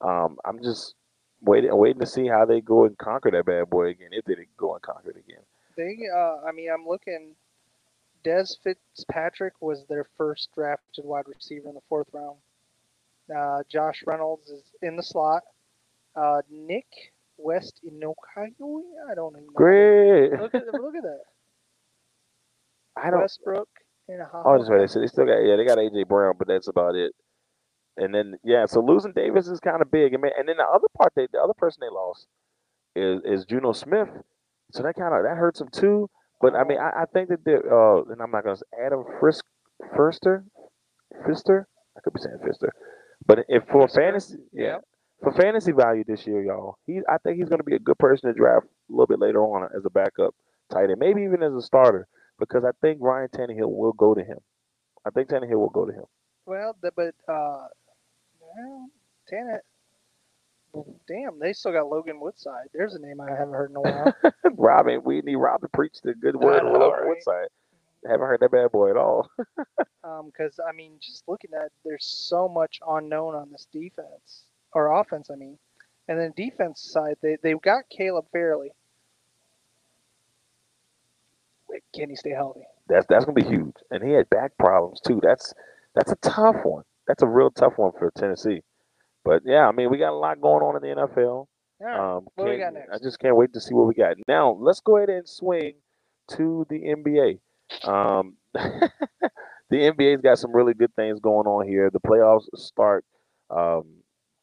Um, I'm just waiting, waiting to see how they go and conquer that bad boy again. If they go and conquer it again. They, uh, I mean, I'm looking. Dez Fitzpatrick was their first drafted wide receiver in the fourth round. Uh, Josh Reynolds is in the slot. Uh, Nick West Inokayo, I don't know. Great. Look at look at that. I don't. Westbrook and a Oh, that's right. They said they still got yeah, they got AJ Brown, but that's about it. And then yeah, so losing Davis is kind of big. And man, and then the other part, they, the other person they lost is is Jonnu Smith. So that kind of that hurts them too. But I mean, I, I think that they uh, and I'm not gonna say Adam Frisk Firster, Fister. I could be saying Fister, but if for fantasy, yeah, for fantasy value this year, y'all, he I think he's gonna be a good person to draft a little bit later on as a backup tight end, maybe even as a starter, because I think Ryan Tannehill will go to him. I think Tannehill will go to him. Well, the, but uh, well, damn, they still got Logan Woodside. There's a name I haven't heard in a while. Robin, we need Rob to preach the good word I on know, the right? Woodside. Haven't heard that bad boy at all. Because I mean, just looking at, there's so much unknown on this defense or offense. I mean, and then defense side, they they've got Caleb Farley. Wait, Can he stay healthy? That's that's gonna be huge. And he had back problems too. That's that's a tough one. That's a real tough one for Tennessee. But yeah, I mean, we got a lot going on in the NFL. Right. Um, what we got next? I just can't wait to see what we got. Now, let's go ahead and swing to the NBA. Um, the NBA's got some really good things going on here. The playoffs start um,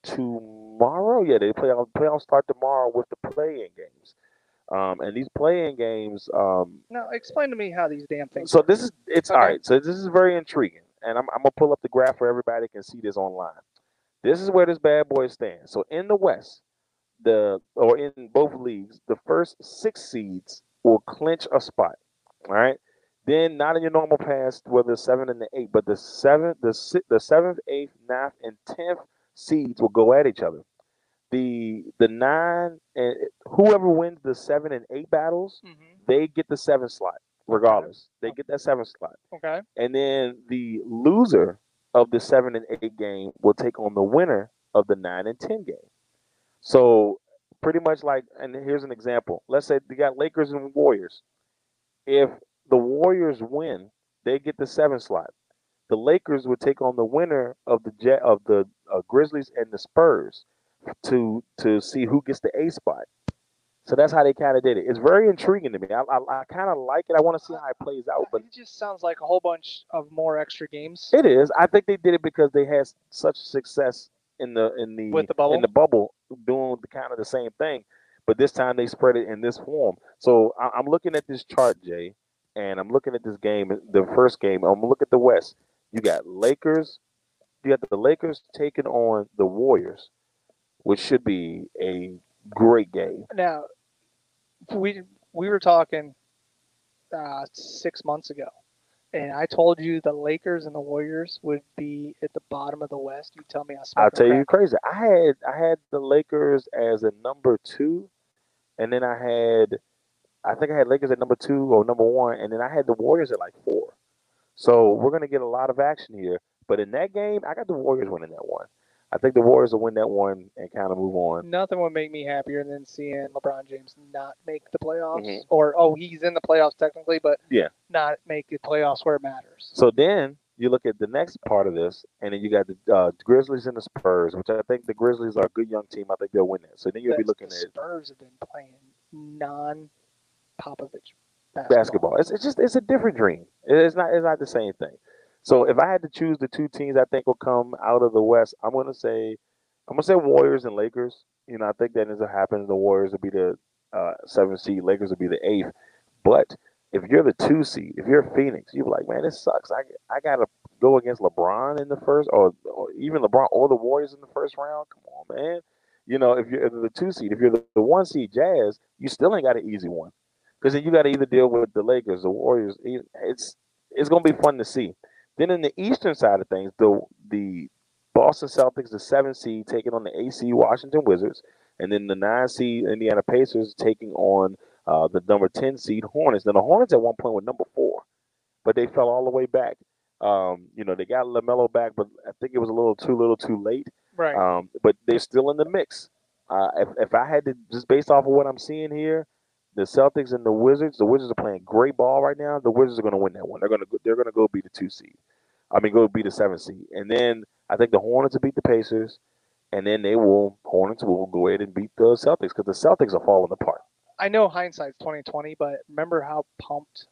tomorrow. Yeah, they playoffs playoffs start tomorrow with the play-in games. Um, and these play-in games, um, now, explain to me how these damn things. so work. this is it's all Okay. right. So this is very intriguing, and I'm, I'm gonna pull up the graph for everybody can see this online. This is where this bad boy stands. So in the West, the or in both leagues, the first six seeds will clinch a spot. All right. Then not in your normal pass, whether the seven and the eight, but the seventh, the si- the seventh, eighth, ninth, and tenth seeds will go at each other. The the nine and whoever wins the seven and eight battles, Mhm. they get the seven slot regardless. They get that seven slot. Okay. And then the loser of the seven and eight game will take on the winner of the nine and ten game. So pretty much like, and here's an example. Let's say they got Lakers and Warriors. If the Warriors win, they get the seven slot. The Lakers would take on the winner of the Jet of the uh, Grizzlies and the Spurs to to see who gets the A spot. So that's how they kind of did it. It's very intriguing to me. I, I, I kind of like it. I want to see how it plays out, but it just sounds like a whole bunch of more extra games. it is. I think they did it because they had such success in the in the With the bubble? in the bubble doing the kind of the same thing, but this time they spread it in this form. So I, I'm looking at this chart, Jay, and I'm looking at this game, the first game. I'm gonna look at the West. You got Lakers. You got the Lakers taking on the Warriors, which should be a great game. Now, we we were talking uh, six months ago, and I told you the Lakers and the Warriors would be at the bottom of the West. You tell me I I'll tell you crazy. I had I had the Lakers as a number two, and then I had I think I had Lakers at number two or number one, and then I had the Warriors at like four. So we're gonna get a lot of action here. But in that game, I got the Warriors winning that one. I think the Warriors will win that one and kind of move on. Nothing would make me happier than seeing LeBron James not make the playoffs, Mhm. or oh, he's in the playoffs technically, but Yeah. not make the playoffs where it matters. So then you look at the next part of this, and then you got the uh, Grizzlies and the Spurs, which I think the Grizzlies are a good young team. I think they'll win that. So then you'll be The- looking the at Spurs have been playing non Popovich basketball. It's, it's just it's a different dream. It's not it's not the same thing. So if I had to choose the two teams I think will come out of the West, I'm gonna say I'm gonna say Warriors and Lakers. You know, I think that ends up happening. The Warriors will be the uh, seventh seed, Lakers will be the eighth. But if you're the two seed, if you're Phoenix, you're like, man, this sucks. I I gotta go against LeBron in the first, or, or even LeBron or the Warriors in the first round. Come on, man. You know, if you're the two seed, if you're the, the one seed Jazz, you still ain't got an easy one because then you got to either deal with the Lakers, the Warriors. It's it's gonna be fun to see. Then in the Eastern side of things, the the Boston Celtics, the seven seed, taking on the AC Washington Wizards, and then the nine seed Indiana Pacers taking on uh, the number ten seed Hornets. Now the Hornets at one point were number four, but they fell all the way back. Um, you know they got Lamelo back, but I think it was a little too little too late. Right. Um, but they're still in the mix. Uh, if, if I had to, just based off of what I'm seeing here, the Celtics and the Wizards, the Wizards are playing great ball right now. The Wizards are going to win that one. They're going to go, they're going to go beat the two seed. I mean, go beat the seven seed, and then I think the Hornets will beat the Pacers, and then they will Hornets will go ahead and beat the Celtics because the Celtics are falling apart. I know hindsight's twenty twenty, but remember how pumped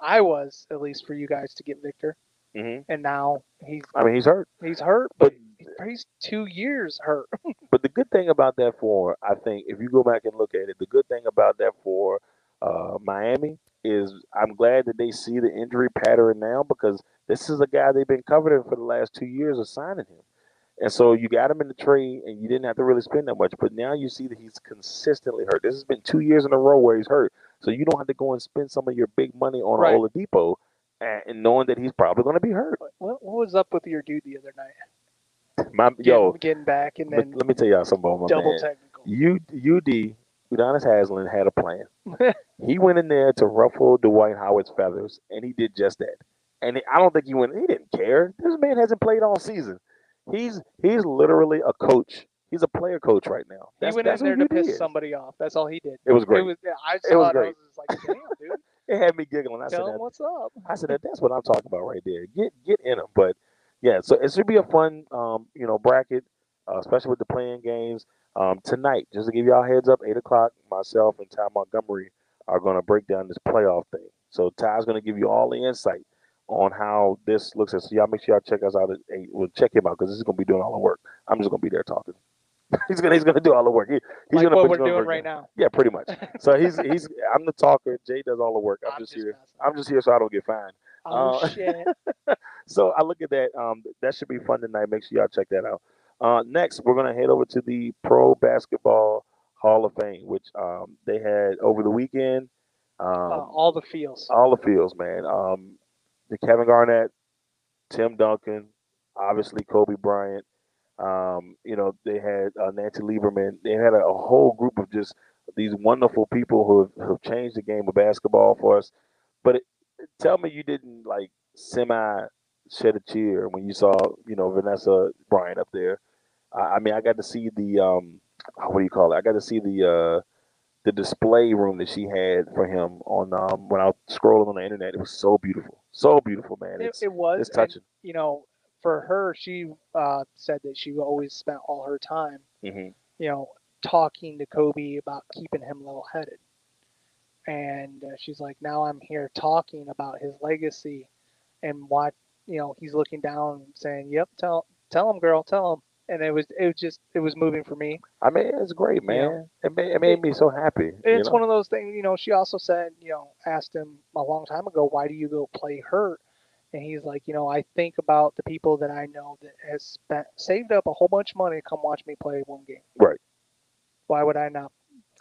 I was, at least for you guys to get Victor, Mm-hmm. and now he's I mean, he's hurt, he's hurt, but but he's two years hurt. But the good thing about that for, I think, if you go back and look at it, the good thing about that for uh, Miami is I'm glad that they see the injury pattern now because this is a guy they've been covering for the last two years of signing him. And so you got him in the trade and you didn't have to really spend that much. But now you see that he's consistently hurt. This has been two years in a row where he's hurt. So you don't have to go and spend some of your big money on Right. Oladipo and, and knowing that he's probably going to be hurt. what, what was up with your dude the other night? My, yo, getting back and then let me tell y'all something about my double man. technical. U, UD, Udonis Haslem had a plan. he went in there to ruffle Dwight Howard's feathers, and he did just that. And I don't think he went. He didn't care. This man hasn't played all season. He's he's literally a coach. He's a player coach right now. He went that's in there to piss is. somebody off. That's all he did. It was great. It was. yeah, I It was it. Great. was just like, damn, dude. It had me giggling. I said, him that, what's up. I said that, that's what I'm talking about right there. Get get in him. But yeah, so it should be a fun um, you know, bracket, uh, especially with the play-in games. Um, tonight, just to give y'all a heads up, eight o'clock, myself and Ty Montgomery are gonna break down this playoff thing. So Ty's gonna give you all the insight on how this looks at so y'all make sure y'all check us out at eight. Well check him out because this is gonna be doing all the work. I'm just gonna be there talking. he's gonna he's gonna do all the work. He, he's like gonna what we're doing right now. Yeah, pretty much. So he's he's I'm the talker. Jay does all the work. I'm, just, here. I'm just here so I don't get fined. Oh uh, shit. So I look at that. Um, that should be fun tonight. Make sure y'all check that out. Uh, next, we're gonna head over to the Pro Basketball Hall of Fame, which um, they had over the weekend. Um, Uh, all the feels. all the fields, man. Um, the Kevin Garnett, Tim Duncan, obviously Kobe Bryant. Um, you know, they had uh, Nancy Lieberman. They had a, a whole group of just these wonderful people who have, who have changed the game of basketball for us. But it, tell me you didn't like semi shed a tear when you saw, you know, Vanessa Bryant up there. I, I mean, I got to see the um, what do you call it? I got to see the uh, the display room that she had for him on um, when I was scrolling on the internet. It was so beautiful, so beautiful, man. It, It's it was. it's and, touching. you know, for her, she uh, said that she always spent all her time, hmm you know, talking to Kobe about keeping him level-headed. And uh, she's like, now I'm here talking about his legacy, and what you know, he's looking down, saying, "Yep, tell tell him, girl, tell him." And it was it was just it was moving for me. I mean, it's great, man. It made, it made me so happy. It's know? one of those things, you know, she also said, you know, asked him a long time ago, why do you go play hurt? And he's like, you know, I think about the people that I know that has spent saved up a whole bunch of money to come watch me play one game. Right. Why would I not?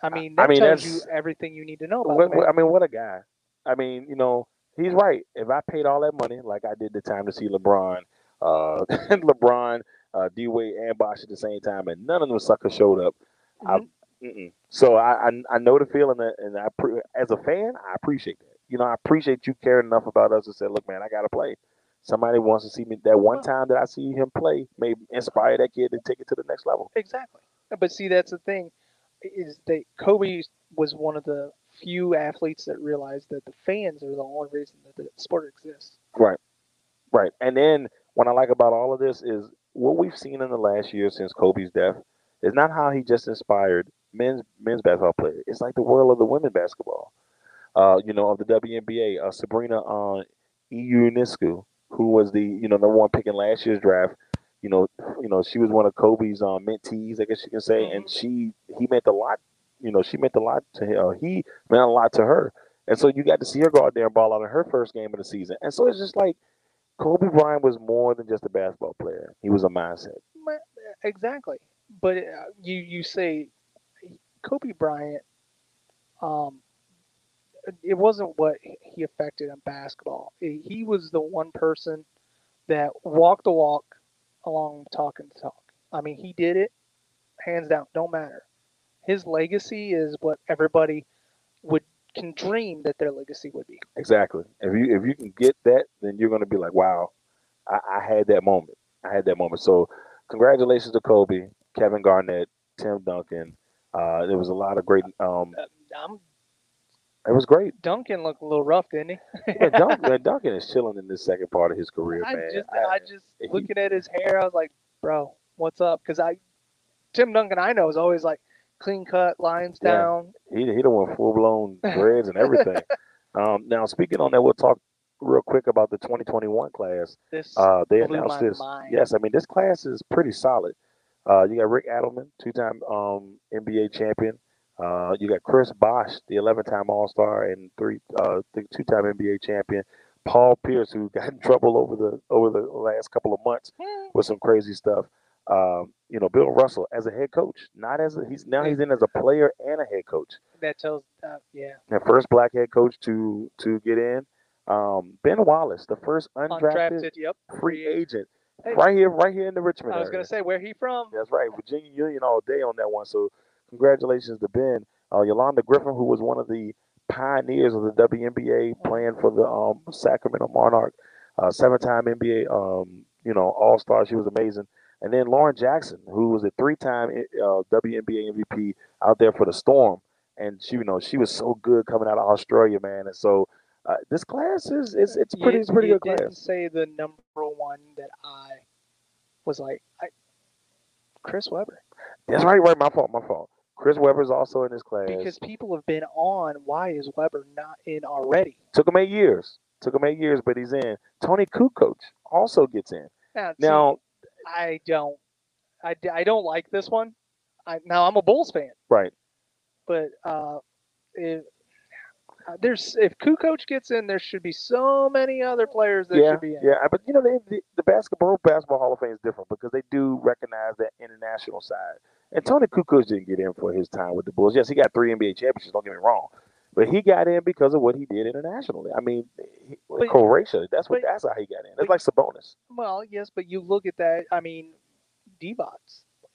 I mean, I that mean, tells you everything you need to know about What- the man. what- I mean, what a guy. I mean, you know, he's right. If I paid all that money, like I did the time to see LeBron, uh, LeBron, uh, D Wade, and Bosh at the same time, and none of them suckers showed up. I- Mhm. Mm-mm. So I, I I know the feeling that, and I pre- as a fan, I appreciate that. you know, I appreciate you caring enough about us to say, look, man, I got to play. Somebody wants to see me. That one time that I see him play may inspire that kid to take it to the next level. Exactly. But see, that's the thing, is that Kobe was one of the few athletes that realized that the fans are the only reason that the sport exists. Right. Right. And then what I like about all of this is what we've seen in the last year since Kobe's death is not how he just inspired men's men's basketball players. It's like the world of the women basketball. Uh, you know, of the WNBA, uh, Sabrina uh, Ionescu, who was the you know number one pick in last year's draft. You know, you know she was one of Kobe's um, mentees, I guess you can say, and she he meant a lot. You know, she meant a lot to him. Uh, he meant a lot to her, and so you got to see her go out there and ball out in her first game of the season. And so it's just like Kobe Bryant was more than just a basketball player; he was a mindset. Exactly. But uh, you you say Kobe Bryant, um, it wasn't what he affected in basketball. He was the one person that walked the walk along talking the talk. I mean, he did it hands down. Don't matter. His legacy is what everybody would can dream that their legacy would be. Exactly. If you if you can get that, then you're going to be like, wow, I, I had that moment. I had that moment. So, congratulations to Kobe, Kevin Garnett, Tim Duncan. Uh, there was a lot of great. Um, Uh, I'm, it was great. Duncan looked a little rough, didn't he? Yeah, Duncan, Duncan is chilling in this second part of his career, I man. just, I- I, just he- looking at his hair, I was like, bro, what's up? Because I, Tim Duncan, I know is always like clean cut, lines Yeah. down. he he done went full blown dreads and everything. um, now speaking on that, we'll talk real quick about the 2021 class. This Uh, they blew announced my this. mind. Yes, I mean this class is pretty solid. Uh, you got Rick Adelman, two-time um, NBA champion. Uh, you got Chris Bosh, the 11-time All-Star and three, uh, two-time NBA champion. Paul Pierce, who got in trouble over the over the last couple of months Hmm. with some crazy stuff. Um, you know, Bill Russell as a head coach, not as a, he's now he's in as a player and a head coach. that tells, uh, yeah, The first black head coach to to get in. Um, ben Wallace, the first undrafted, undrafted. Yep. free agent, Hey. right here, right here in the Richmond I was gonna say where he from. That's right, Virginia Union all day on that one. So congratulations to Ben. Uh, Yolanda Griffith, who was one of the pioneers of the WNBA, playing for the um, Sacramento Monarch, uh, seven-time NBA, um, you know, All-Star. She was amazing. And then Lauren Jackson, who was a three-time uh, WNBA MVP out there for the Storm, and she, you know, she was so good coming out of Australia, man. And so uh, this class is it's it's You- pretty it's pretty you good didn't class. say the number one that I was like, I, Chris Webber, That's right, right. My fault, my fault. Chris Webber's also in this class. because people have been on. Why is Webber not in already? Took him eight years. Took him eight years, but he's in. Toni Kukoc also gets in. Now, see, I don't, I, I don't like this one. I now I'm a Bulls fan, right? but uh, if uh, there's if Kukoc gets in, there should be so many other players that yeah, should be in. yeah. But you know, they, the, the basketball basketball Hall of Fame is different because they do recognize that international side. And Toni Kukoc didn't get in for his time with the Bulls. Yes, he got three NBA championships. Don't get me wrong, but he got in because of what he did internationally. I mean, he, But- Croatia. That's what. but- that's how he got in. It's like Sabonis. Well, yes, but you look at that. I mean, Divac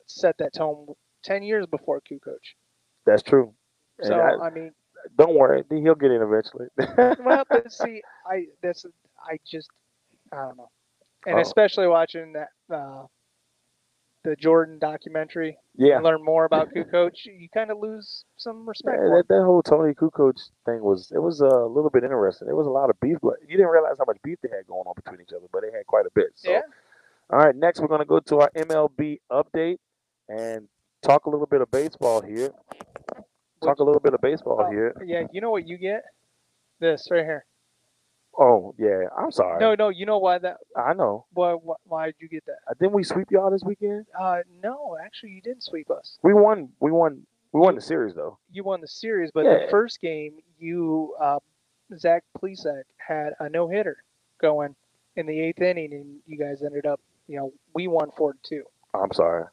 set that tone ten years before Kukoc. That's true. And So I- I mean, don't worry, he'll get in eventually. well, but see, I that's I just I don't know, and Oh. especially watching that uh, the Jordan documentary, yeah. and learn more about Kukoc, you kind of lose some respect. Yeah, that, that whole Toni Kukoc thing was it was a little bit interesting. There was a lot of beef. but You didn't realize how much beef they had going on between each other, but they had quite a bit. So, Yeah. all right, next we're gonna go to our MLB update and talk a little bit of baseball here. Talk a little bit of baseball Oh, here. Yeah, you know what you get? This right here. Oh yeah, I'm sorry. No, no, you know why that? I know. Why? Why, why did you get that? Uh, Didn't we sweep y'all this weekend? Uh, no, actually, you didn't sweep us. We won. We won. We won the series though. You won the series, but Yeah. the first game, you uh, Zach Plesac had a no hitter going in the eighth inning, and you guys ended up, you know, we won four to two. I'm sorry.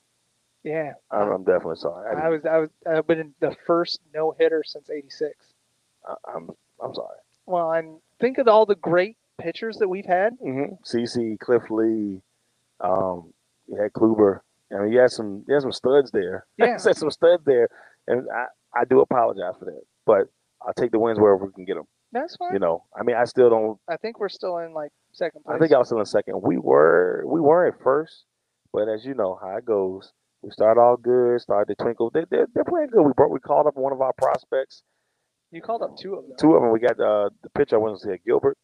Yeah, I'm, I'm definitely sorry. I I was, I was, I've been in the first no hitter since '86. I, I'm. I'm sorry. Well, and think of all the great pitchers that we've had. Mm-hmm. CC, Cliff Lee, um, you had Kluber. I mean, you had some, you had some studs there. Yeah. you had some studs there, and I, I do apologize for that. But I'll take the wins wherever we can get them. That's fine. You know, I mean, I still don't. I think we're still in like second place. I think I was still in second. We were we were at first, but as you know how it goes, we started all good, started to twinkle. They, they're, they're playing good. We brought we called up one of our prospects. you called up two of them. Two of them. We got uh, the pitcher. I went to say Gilbert.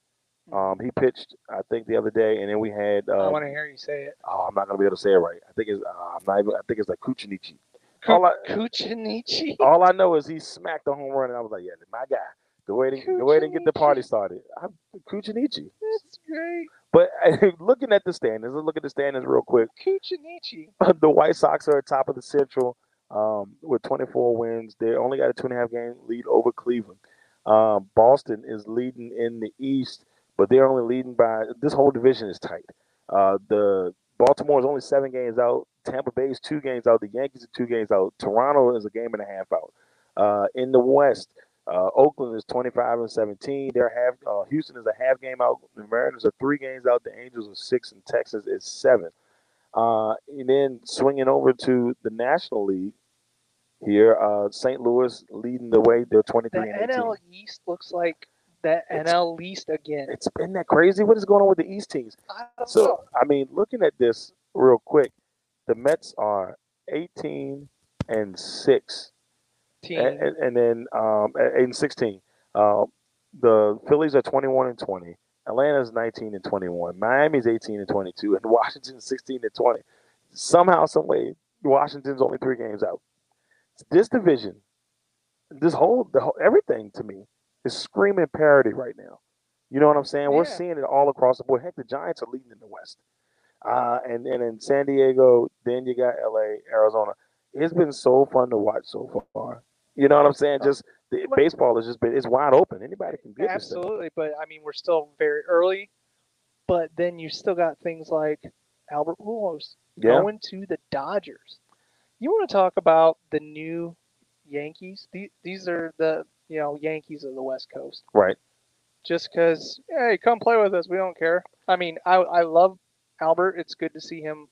Mm-hmm. Um, he pitched I think the other day, and then we had. I Uh, want to hear you say it. oh, I'm not gonna be able to say it right. I think it's uh, I'm not even. I think it's like Kuchinichi. All I, Kuchinichi. all I know is he smacked the home run, and I was like, yeah, my guy. Go ahead and go ahead and get the party started. I'm Kuchinichi. That's great. But looking at the standings, let's look at the standings real quick. Kuchinichi. the White Sox are at top of the Central um, with 24 wins. They only got a two and a half game lead over Cleveland. Um, Boston is leading in the East, but they're only leading by this whole division is tight. Uh, the Baltimore is only seven games out. Tampa Bay is two games out. The Yankees are two games out. Toronto is a game and a half out. Uh, in the West, uh, Oakland is 25 and 17. They're half. Uh, Houston is a half game out. The Mariners are three games out. The Angels are six, and Texas is seven. Uh, and then swinging over to the National League here, uh, St. Louis leading the way. They're 23 the and 18. NL East looks like that it's, NL East again. It's been that crazy. What is going on with the East teams? I so know. I mean, looking at this real quick, the Mets are 18 and six 16. And, and, and then um, eight and 16. Uh, the Phillies are 21 and 20. Atlanta's 19 and 21. Miami's 18 and 22. And Washington's 16 and 20. Somehow, some way, Washington's only three games out. This division, this whole, the whole everything to me is screaming parity right now. You know what I'm saying? Yeah. We're seeing it all across the board. Heck, the Giants are leading in the West. Uh, and and in San Diego, then you got LA, Arizona. It's been so fun to watch so far. You know what I'm saying? Uh, just the, baseball has just been it's wide open. Anybody can get. Absolutely, but I mean, we're still very early. But then you still got things like Albert Pujols Yeah. going to the Dodgers. You want to talk about the new Yankees? The- These are the you know Yankees of the West Coast. Right. Just because, hey, come play with us. We don't care. I mean, I I love Albert. It's good to see him.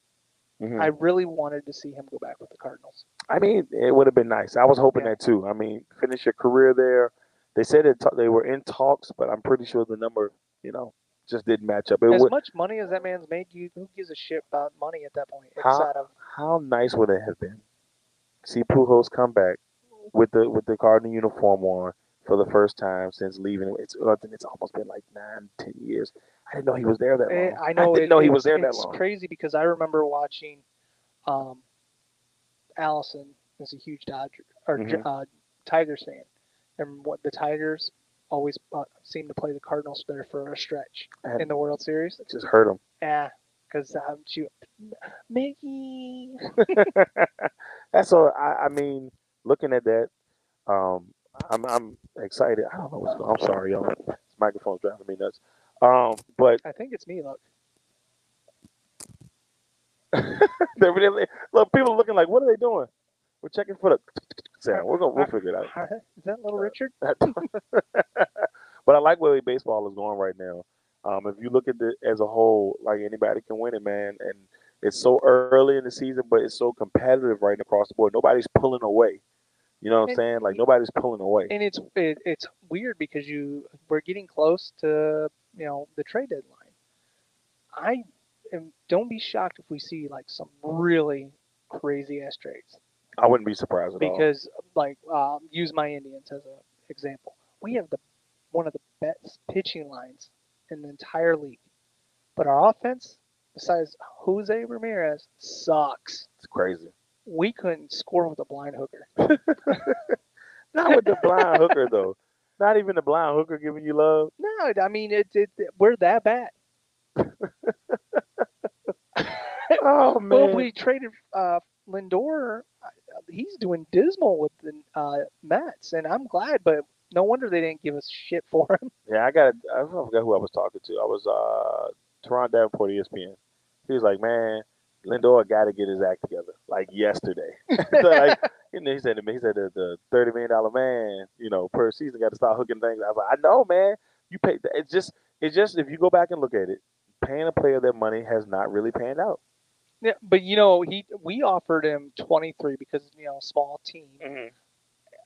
Mhm. I really wanted to see him go back with the Cardinals. I mean, it would have been nice. I was hoping Yeah. that too. I mean, finish your career there. They said it, they were in talks, but I'm pretty sure the number, you know, just didn't match up. It As would, much money as that man's made, you who gives a shit about money at that point? How- of how nice would it have been? See Pujols come back with the with the Cardinal uniform on for the first time since leaving. It's it's almost been like nine, ten years. I didn't know he was there that Eh, long. I know. I didn't it- know he was there that long. it's crazy because I remember watching. Um, Allison is a huge Dodger or Mhm. uh, Tigers fan, and what the Tigers always uh, seem to play the Cardinals better for a stretch And in the World Series. it just hurt him. Yeah, because um, she, Mickey. That's all. I, I mean, looking at that, um, I'm I'm excited. I don't know what's going. I'm sorry, y'all. This microphone's driving me nuts. Um, but I think it's me. Look, they really look. People are looking like, what are they doing? We're checking for the sound. We're gonna we'll figure it out. is that little Richard? but I like where baseball is going right now. Um, if you look at it as a whole, like anybody can win it, man. And it's so early in the season, but it's so competitive right across the board. Nobody's pulling away. You know what I'm saying? Like nobody's pulling away. And it's it, it's weird because you we're getting close to you know the trade deadline. I am, don't be shocked if we see like some really crazy ass trades I wouldn't be surprised at all. because like um, use my Indians as an example. We have the one of the best pitching lines in the entire league, but our offense, besides Jose Ramirez, sucks. It's crazy. We couldn't score with a blind hooker. Not with the blind hooker though. Not even the blind hooker giving you love. No, I mean it. it, we're that bad. Oh man! Well, we traded uh, Lindor. He's doing dismal with the uh, Mets, and I'm glad. But no wonder they didn't give us shit for him. Yeah, I got. I forgot who I was talking to. I was uh Teron Davenport, ESPN. He was like, "Man, Lindor got to get his act together, like yesterday." like, you know, he said to me, he said the, the thirty million dollar man, you know, per season got to start hooking things. I was like, I know, man. You pay. It's just, it's just if you go back and look at it, paying a player that money has not really panned out. Yeah, but you know, he we offered him 23 because you know small team.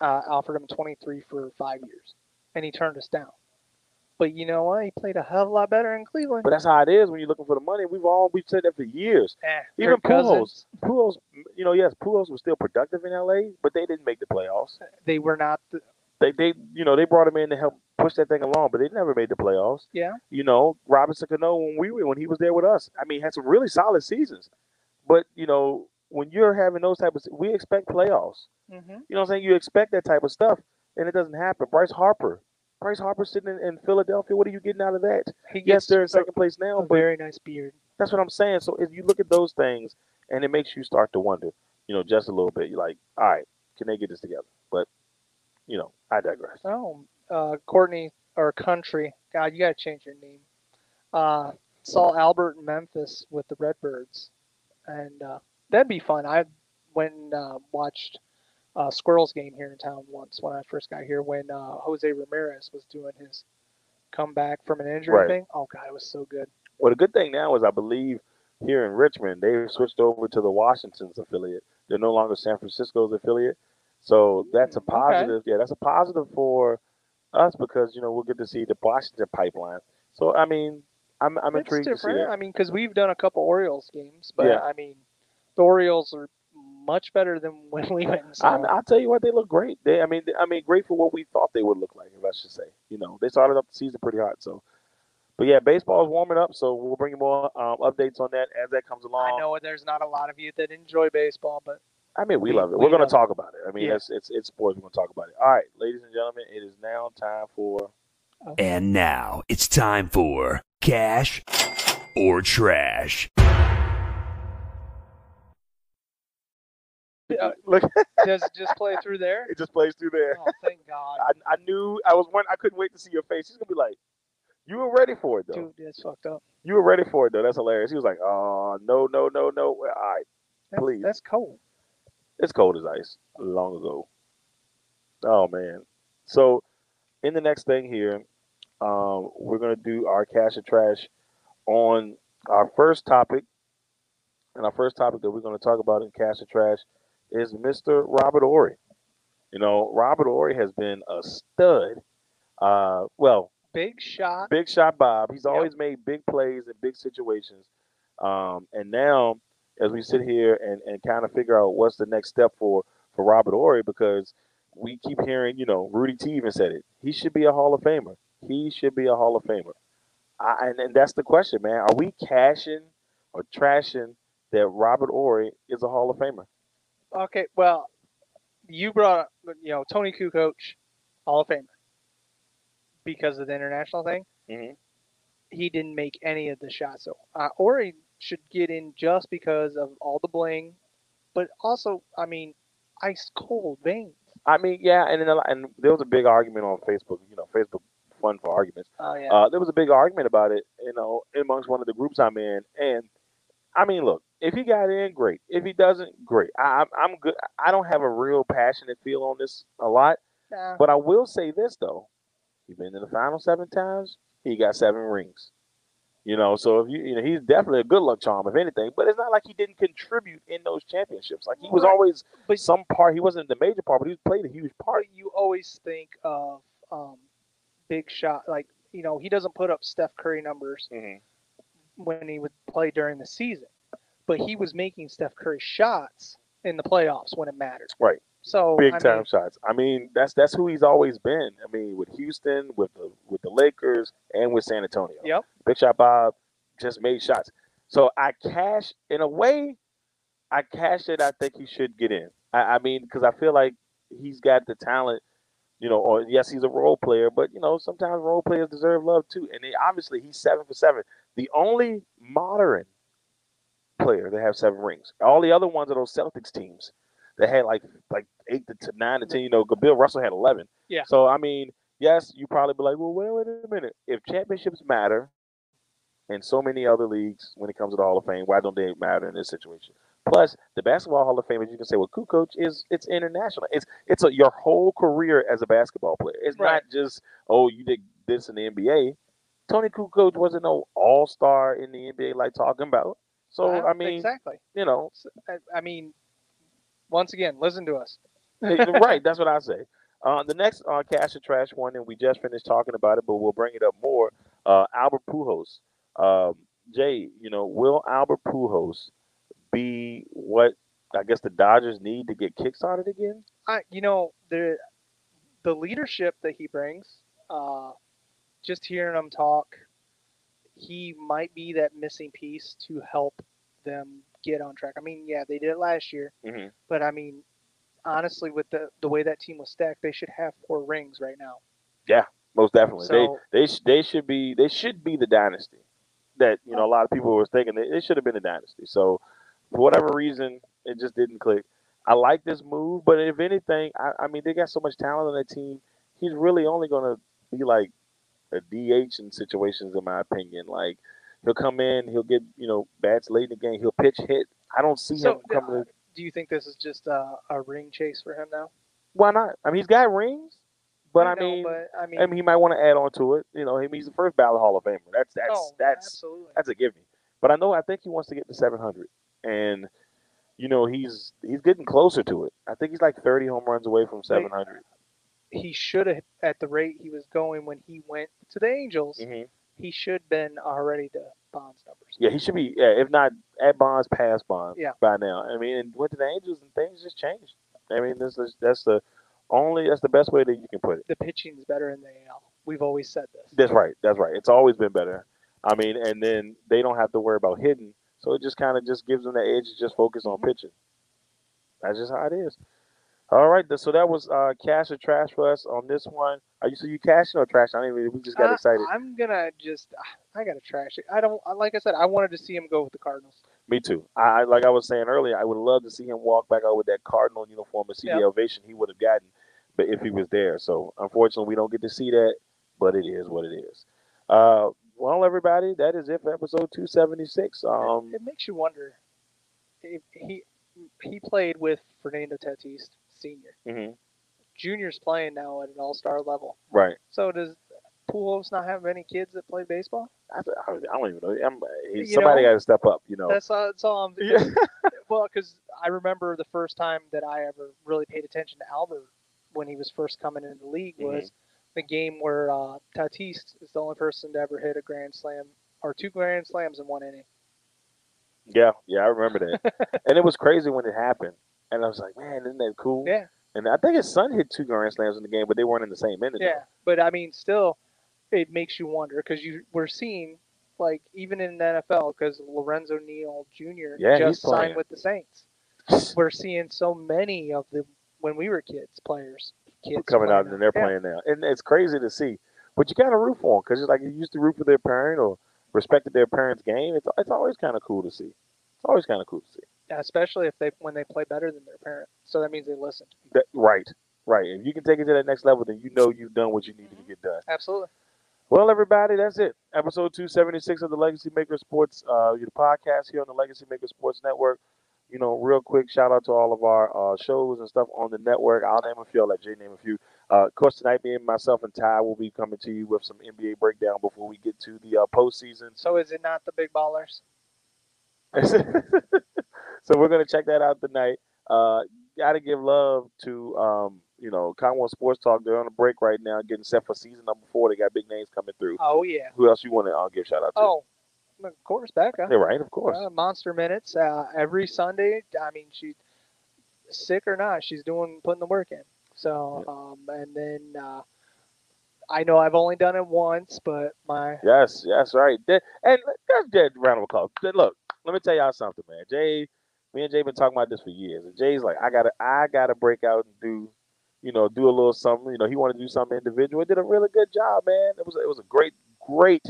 uh, offered him 23 for five years, and he turned us down. But you know what? He played a hell of a lot better in Cleveland. But that's how it is when you're looking for the money. We've all we've said that for years. Eh, Even Cousins, Pujols, you know, yes, Pujols was still productive in LA, but they didn't make the playoffs. they were not. The, They they you know they brought him in to help push that thing along, but they never made the playoffs. yeah, You know, Robinson Cano when we were when he was there with us, I mean, had some really solid seasons. But you know, when you're having those type of, we expect playoffs. hmm You know what I'm saying? You expect that type of stuff, and it doesn't happen. Bryce Harper, Bryce Harper sitting in, in Philadelphia. What are you getting out of that? he Yes, gets they're in second place now, a very nice beard. that's what I'm saying. So if you look at those things, and it makes you start to wonder, you know, just a little bit. You're like, all right, can they get this together? But you know, I digress. Oh, uh, Courtney or Country. God, you gotta change your name. Uh, saw Albert in Memphis with the Redbirds, and uh, that'd be fun. I went and uh, watched uh, Squirrels game here in town once when I first got here when uh, Jose Ramirez was doing his comeback from an injury Right. thing. Oh God, it was so good. Well, the good thing now is I believe here in Richmond they've switched over to the Washington's affiliate. They're no longer San Francisco's affiliate. So that's a Mm, okay. positive. Yeah, that's a positive for us because you know we'll get to see the Washington pipeline. So I mean, I'm I'm it's intrigued to see that. I mean, because we've done a couple Orioles games, but Yeah. I mean, the Orioles are much better than when we went and saw. I, I'll tell you what, they look great. They, I mean, they- I mean, great for what we thought they would look like, if I should say. You know, they started up the season pretty hot. So, but yeah, baseball is warming up. So we'll bring you more um, updates on that as that comes along. I know there's not a lot of you that enjoy baseball, but I mean, we, We- love it. we We're going to talk about it. I mean, Yeah. it's, it's it's sports. We're going to talk about it. All right, ladies and gentlemen, it is now time for. And now it's time for Cash or Trash. Uh, Look, does it just play through there? it just plays through there. Oh, thank God, I, I knew I was one. I couldn't wait to see your face. He's gonna be like, "You were ready for it, though. dude, that's fucked up. You were ready for it, though. That's hilarious." He was like, "Oh, no, no, no, no. All right, That's, Please. that's cold. it's cold as ice. Long ago. Oh man. So, in the next thing here, um, we're gonna do our cash or trash on our first topic, and our first topic that we're gonna talk about in cash or trash is Mr. Robert Horry. You know, Robert Horry has been a stud. Uh, well, Big shot. big shot Bob. He's Yep. always made big plays in big situations. Um, and now, as we sit here and, and kind of figure out what's the next step for, for Robert Horry, because we keep hearing, you know, Rudy T even said it. He should be a Hall of Famer. He should be a Hall of Famer. I, and, and that's the question, man. Are we cashing or trashing that Robert Horry is a Hall of Famer? Okay, well, you brought up, you know, Toni Kukoc, Hall of Famer, because of the international thing. Mhm. He didn't make any of the shots, so uh, Horry should get in just because of all the bling, but also, I mean, ice cold veins. I mean, yeah, and a and there was a big argument on Facebook. You know, Facebook fun for arguments. Oh yeah. Uh, there was a big argument about it, you know, amongst one of the groups I'm in. And I mean, look, if he got in, great. If he doesn't, great. I, I'm, I'm good. I don't have a real passionate feel on this a lot, Nah. but I will say this though: he's been in the final seven times. He got seven rings. You know, so if you, you know, he's definitely a good luck charm, if anything. But it's not like he didn't contribute in those championships. Like he was Right. always But- some part. He wasn't the major part, but he played a huge part. You always think of um, big shot, like you know, he doesn't put up Steph Curry numbers when he would play during the season, but he was making Steph Curry shots in the playoffs when it mattered. Right. So big I time mean, shots. I mean, that's that's who he's always been. I mean, with Houston, with the with the Lakers, and with San Antonio. Yep. Big shot Bob just made shots. So I cash in a way. I cash it. I think he should get in. I, I mean, because I feel like he's got the talent. You know, or yes, he's a role player, but you know, sometimes role players deserve love too. And he, obviously, he's seven for seven. The only modern player that have seven rings. All the other ones are those Celtics teams that had like like eight to nine to ten. You know, Bill Russell had eleven. Yeah. So I mean, yes, you probably be like, well, wait, wait a minute. If championships matter, in so many other leagues, when it comes to the Hall of Fame, why don't they matter in this situation? Plus, the basketball Hall of Fame, as you can say, with Kukoc is it's international. It's it's a, your whole career as a basketball player. It's Right. not just oh you did this in the NBA. Toni Kukoc wasn't no All Star in the NBA like talking about. So I mean, exactly. you know, I, I mean, once again, listen to us. right, that's what I say. Uh, the next uh, cash and trash one, and we just finished talking about it, but we'll bring it up more. Uh, Albert Pujols. Um, Jay, you know, will Albert Pujols be what I guess the Dodgers need to get kickstarted again? I, you know, the the leadership that he brings, uh, just hearing him talk, he might be that missing piece to help them get on track. I mean, yeah, they did it last year, Mhm. but I mean, honestly, with the the way that team was stacked, they should have four rings right now. Yeah, most definitely, So- they they sh- they should be they should be the dynasty that you know a lot of people were thinking they, they should have been a dynasty. So for whatever reason, it just didn't click. I like this move, but if anything, I, I mean they got so much talent on that team. He's really only going to be like a DH in situations, in my opinion. Like he'll come in, he'll get you know bats late in the game, he'll pinch hit. I don't see So, him coming. to, uh, Do you think this is just a, a ring chase for him now? why not? I mean, he's got rings, but I, know, mean. but I mean, I mean, he might want to add on to it. You know, he- he's the first ballot Hall of Famer. That's that's oh, that's absolutely. that's a gimme. But I know I think he wants to get to 700, and you know he's he's getting closer to it. I think he's like 30 home runs away from 700. He should have at the rate he was going when he went to the Angels. hmm He should been already the Bonds numbers. Yeah, he should be. Yeah, if not at Bonds, past Bonds. Yeah. by now. I mean, and went to the Angels and things just changed. I mean, this is that's the only that's the best way that you can put it. The pitching is better in the AL. We've always said this. That's right. That's right. It's always been better. I mean, and then they don't have to worry about hitting, so it just kind of just gives them the edge to just focus on pitching. That's just how it is. All right, so that was uh, cash or trash for us on this one. Are you so you cashing or trash? I even. We just got I- excited. I'm gonna just. I gotta trash it. I don't. Like I said, I wanted to see him go with the Cardinals. Me too. I like I was saying earlier. I would love to see him walk back out with that Cardinal uniform and see the Yeah. ovation he would have gotten, but if he was there. So unfortunately, we don't get to see that. But it is what it is. Uh, well, everybody, that is it for episode two seventy six. Um, It makes you wonder if he he played with Fernando Tatis Senior. mhm, Junior's playing now at an All Star level. right. So does Pujols not have any kids that play baseball? I, I don't even know. I'm, he- somebody got to step up. You know. That's all. That's all I'm. Yeah. Well, because I remember the first time that I ever really paid attention to Albert when he was first coming into the league Mm-hmm. was the game where uh, Tatis is the only person to ever hit a grand slam or two grand slams in one inning. Yeah, yeah, I remember that. and it was crazy when it happened. And I was like, man, isn't that cool? Yeah, And I think his son hit two grand slams in the game, but they weren't in the same inning. yeah. But I mean, still, it makes you wonder because you we're seeing like even in the NFL because Lorenzo Neal Jr. Yeah, just signed with the Saints. We're seeing so many of the when we were kids players. Kids coming out and they're Yeah. playing now. And it's crazy to see. But you got to root for them because it's like you used to root for their parent or respected their parents' game. It's, it's always kind of cool to see. It's always kind of cool to see. Especially if they when they play better than their parent. So that means they listen. That, right, right. If you can take it to that next level, then you know you've done what you needed to get done. Absolutely. Well, everybody, that's it. Episode 276 of the Legacy Maker Sports, uh, your podcast here on the Legacy Maker Sports Network. You know, real quick shout out to all of our uh, shows and stuff on the network. I'll name a few, I'll let Jay name a few. Uh, of course, tonight, me and myself and Ty will be coming to you with some NBA breakdown before we get to the uh, postseason. So is it not the big ballers? so we're gonna check that out tonight. Uh, gotta give love to um, you know Commonwealth Sports Talk. They're on a break right now, getting set for season number four. They got big names coming through. Oh yeah. Who else you want to uh, give shout out to? Oh, of course, Becca. yeah, right, of course. Uh, Monster minutes uh, every Sunday. I mean, she sick or not, she's doing putting the work in. So um, and then uh, I know I've only done it once, but my Yes, yes, right. And that's dead round of applause. Th- Look, let me tell y'all something, man. Jay, me and Jay been talking about this for years. And Jay's like, I gotta, I gotta break out and do, you know, do a little something. You know, he wanted to do something individual. He did a really good job, man. It was, it was a great, great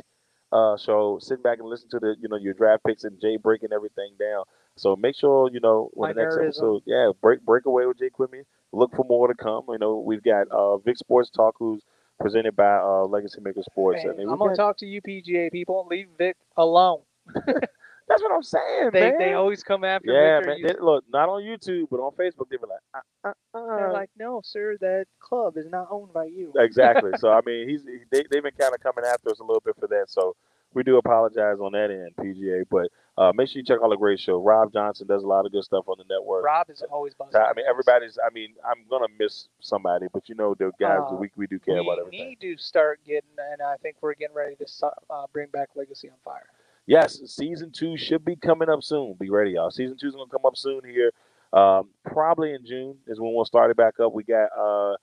uh, show. Sitting back and listen to the, you know, your draft picks and Jay breaking everything down. So make sure, you know, when the next episode, yeah, break, break away with Jay Quimby. Look for more to come. You know, we've got uh, Vic Sports Talk, who's presented by uh, Legacy Maker Sports. Hey, I mean, I'm gonna got- talk to you PGA people. Leave Vic alone. That's what I'm saying, They man. they always come after yeah, Victor. man. You- They- look, not on YouTube, but on Facebook, they were like, uh, uh, uh. They're like, no, sir, that club is not owned by you. exactly. so I mean, he's they they've been kind of coming after us a little bit for that. So we do apologize on that end, PGA. But uh, make sure you check out the great show. Rob Johnson does a lot of good stuff on the network. Rob is always buzzing. I mean, everybody's. I mean, I'm gonna miss somebody, but you know, the guys, Uh, we we do care we about everything. need to start getting, and I think we're getting ready to uh, bring back Legacy on Fire. Yes, season two should be coming up soon. Be ready, y'all. Season two's gonna come up soon here. Um, probably in June is when we'll start it back up. We got uh,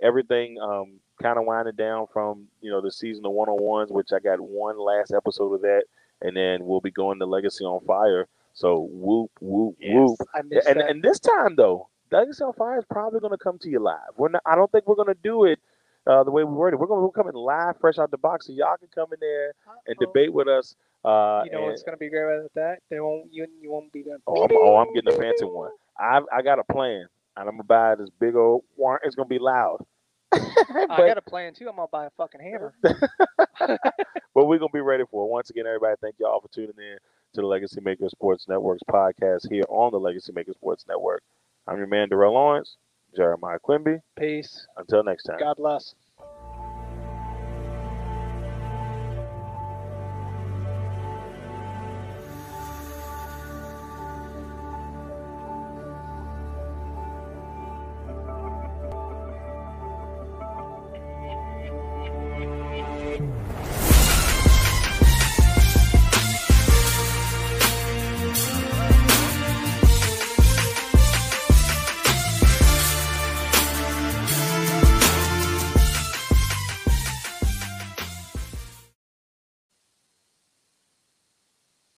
everything um, kind of winding down from you know the season of one on ones, which I got one last episode of that, and then we'll be going to Legacy on Fire. So whoop whoop whoop. And that. and this time though, Legacy on Fire is probably gonna come to you live. We're not. I don't think we're gonna do it. Uh, the way we worded, we're gonna we're coming live, fresh out the box, so y'all can come in there and Uh-oh. debate with us. Uh, You know and- what's gonna be great about that? They won't. You, you won't be going. Oh, I'm, oh, I'm getting a fancy one. I I got a plan, and I'm gonna buy this big old one. It's gonna be loud. I got a plan too. I'm gonna buy a fucking hammer. but we're gonna be ready for it. Once again, everybody, thank y'all for tuning in to the Legacy Maker Sports Network's podcast here on the Legacy Maker Sports Network. I'm your man, Darrell Lawrence, Jeremiah Quimby. Peace. Until next time. God bless.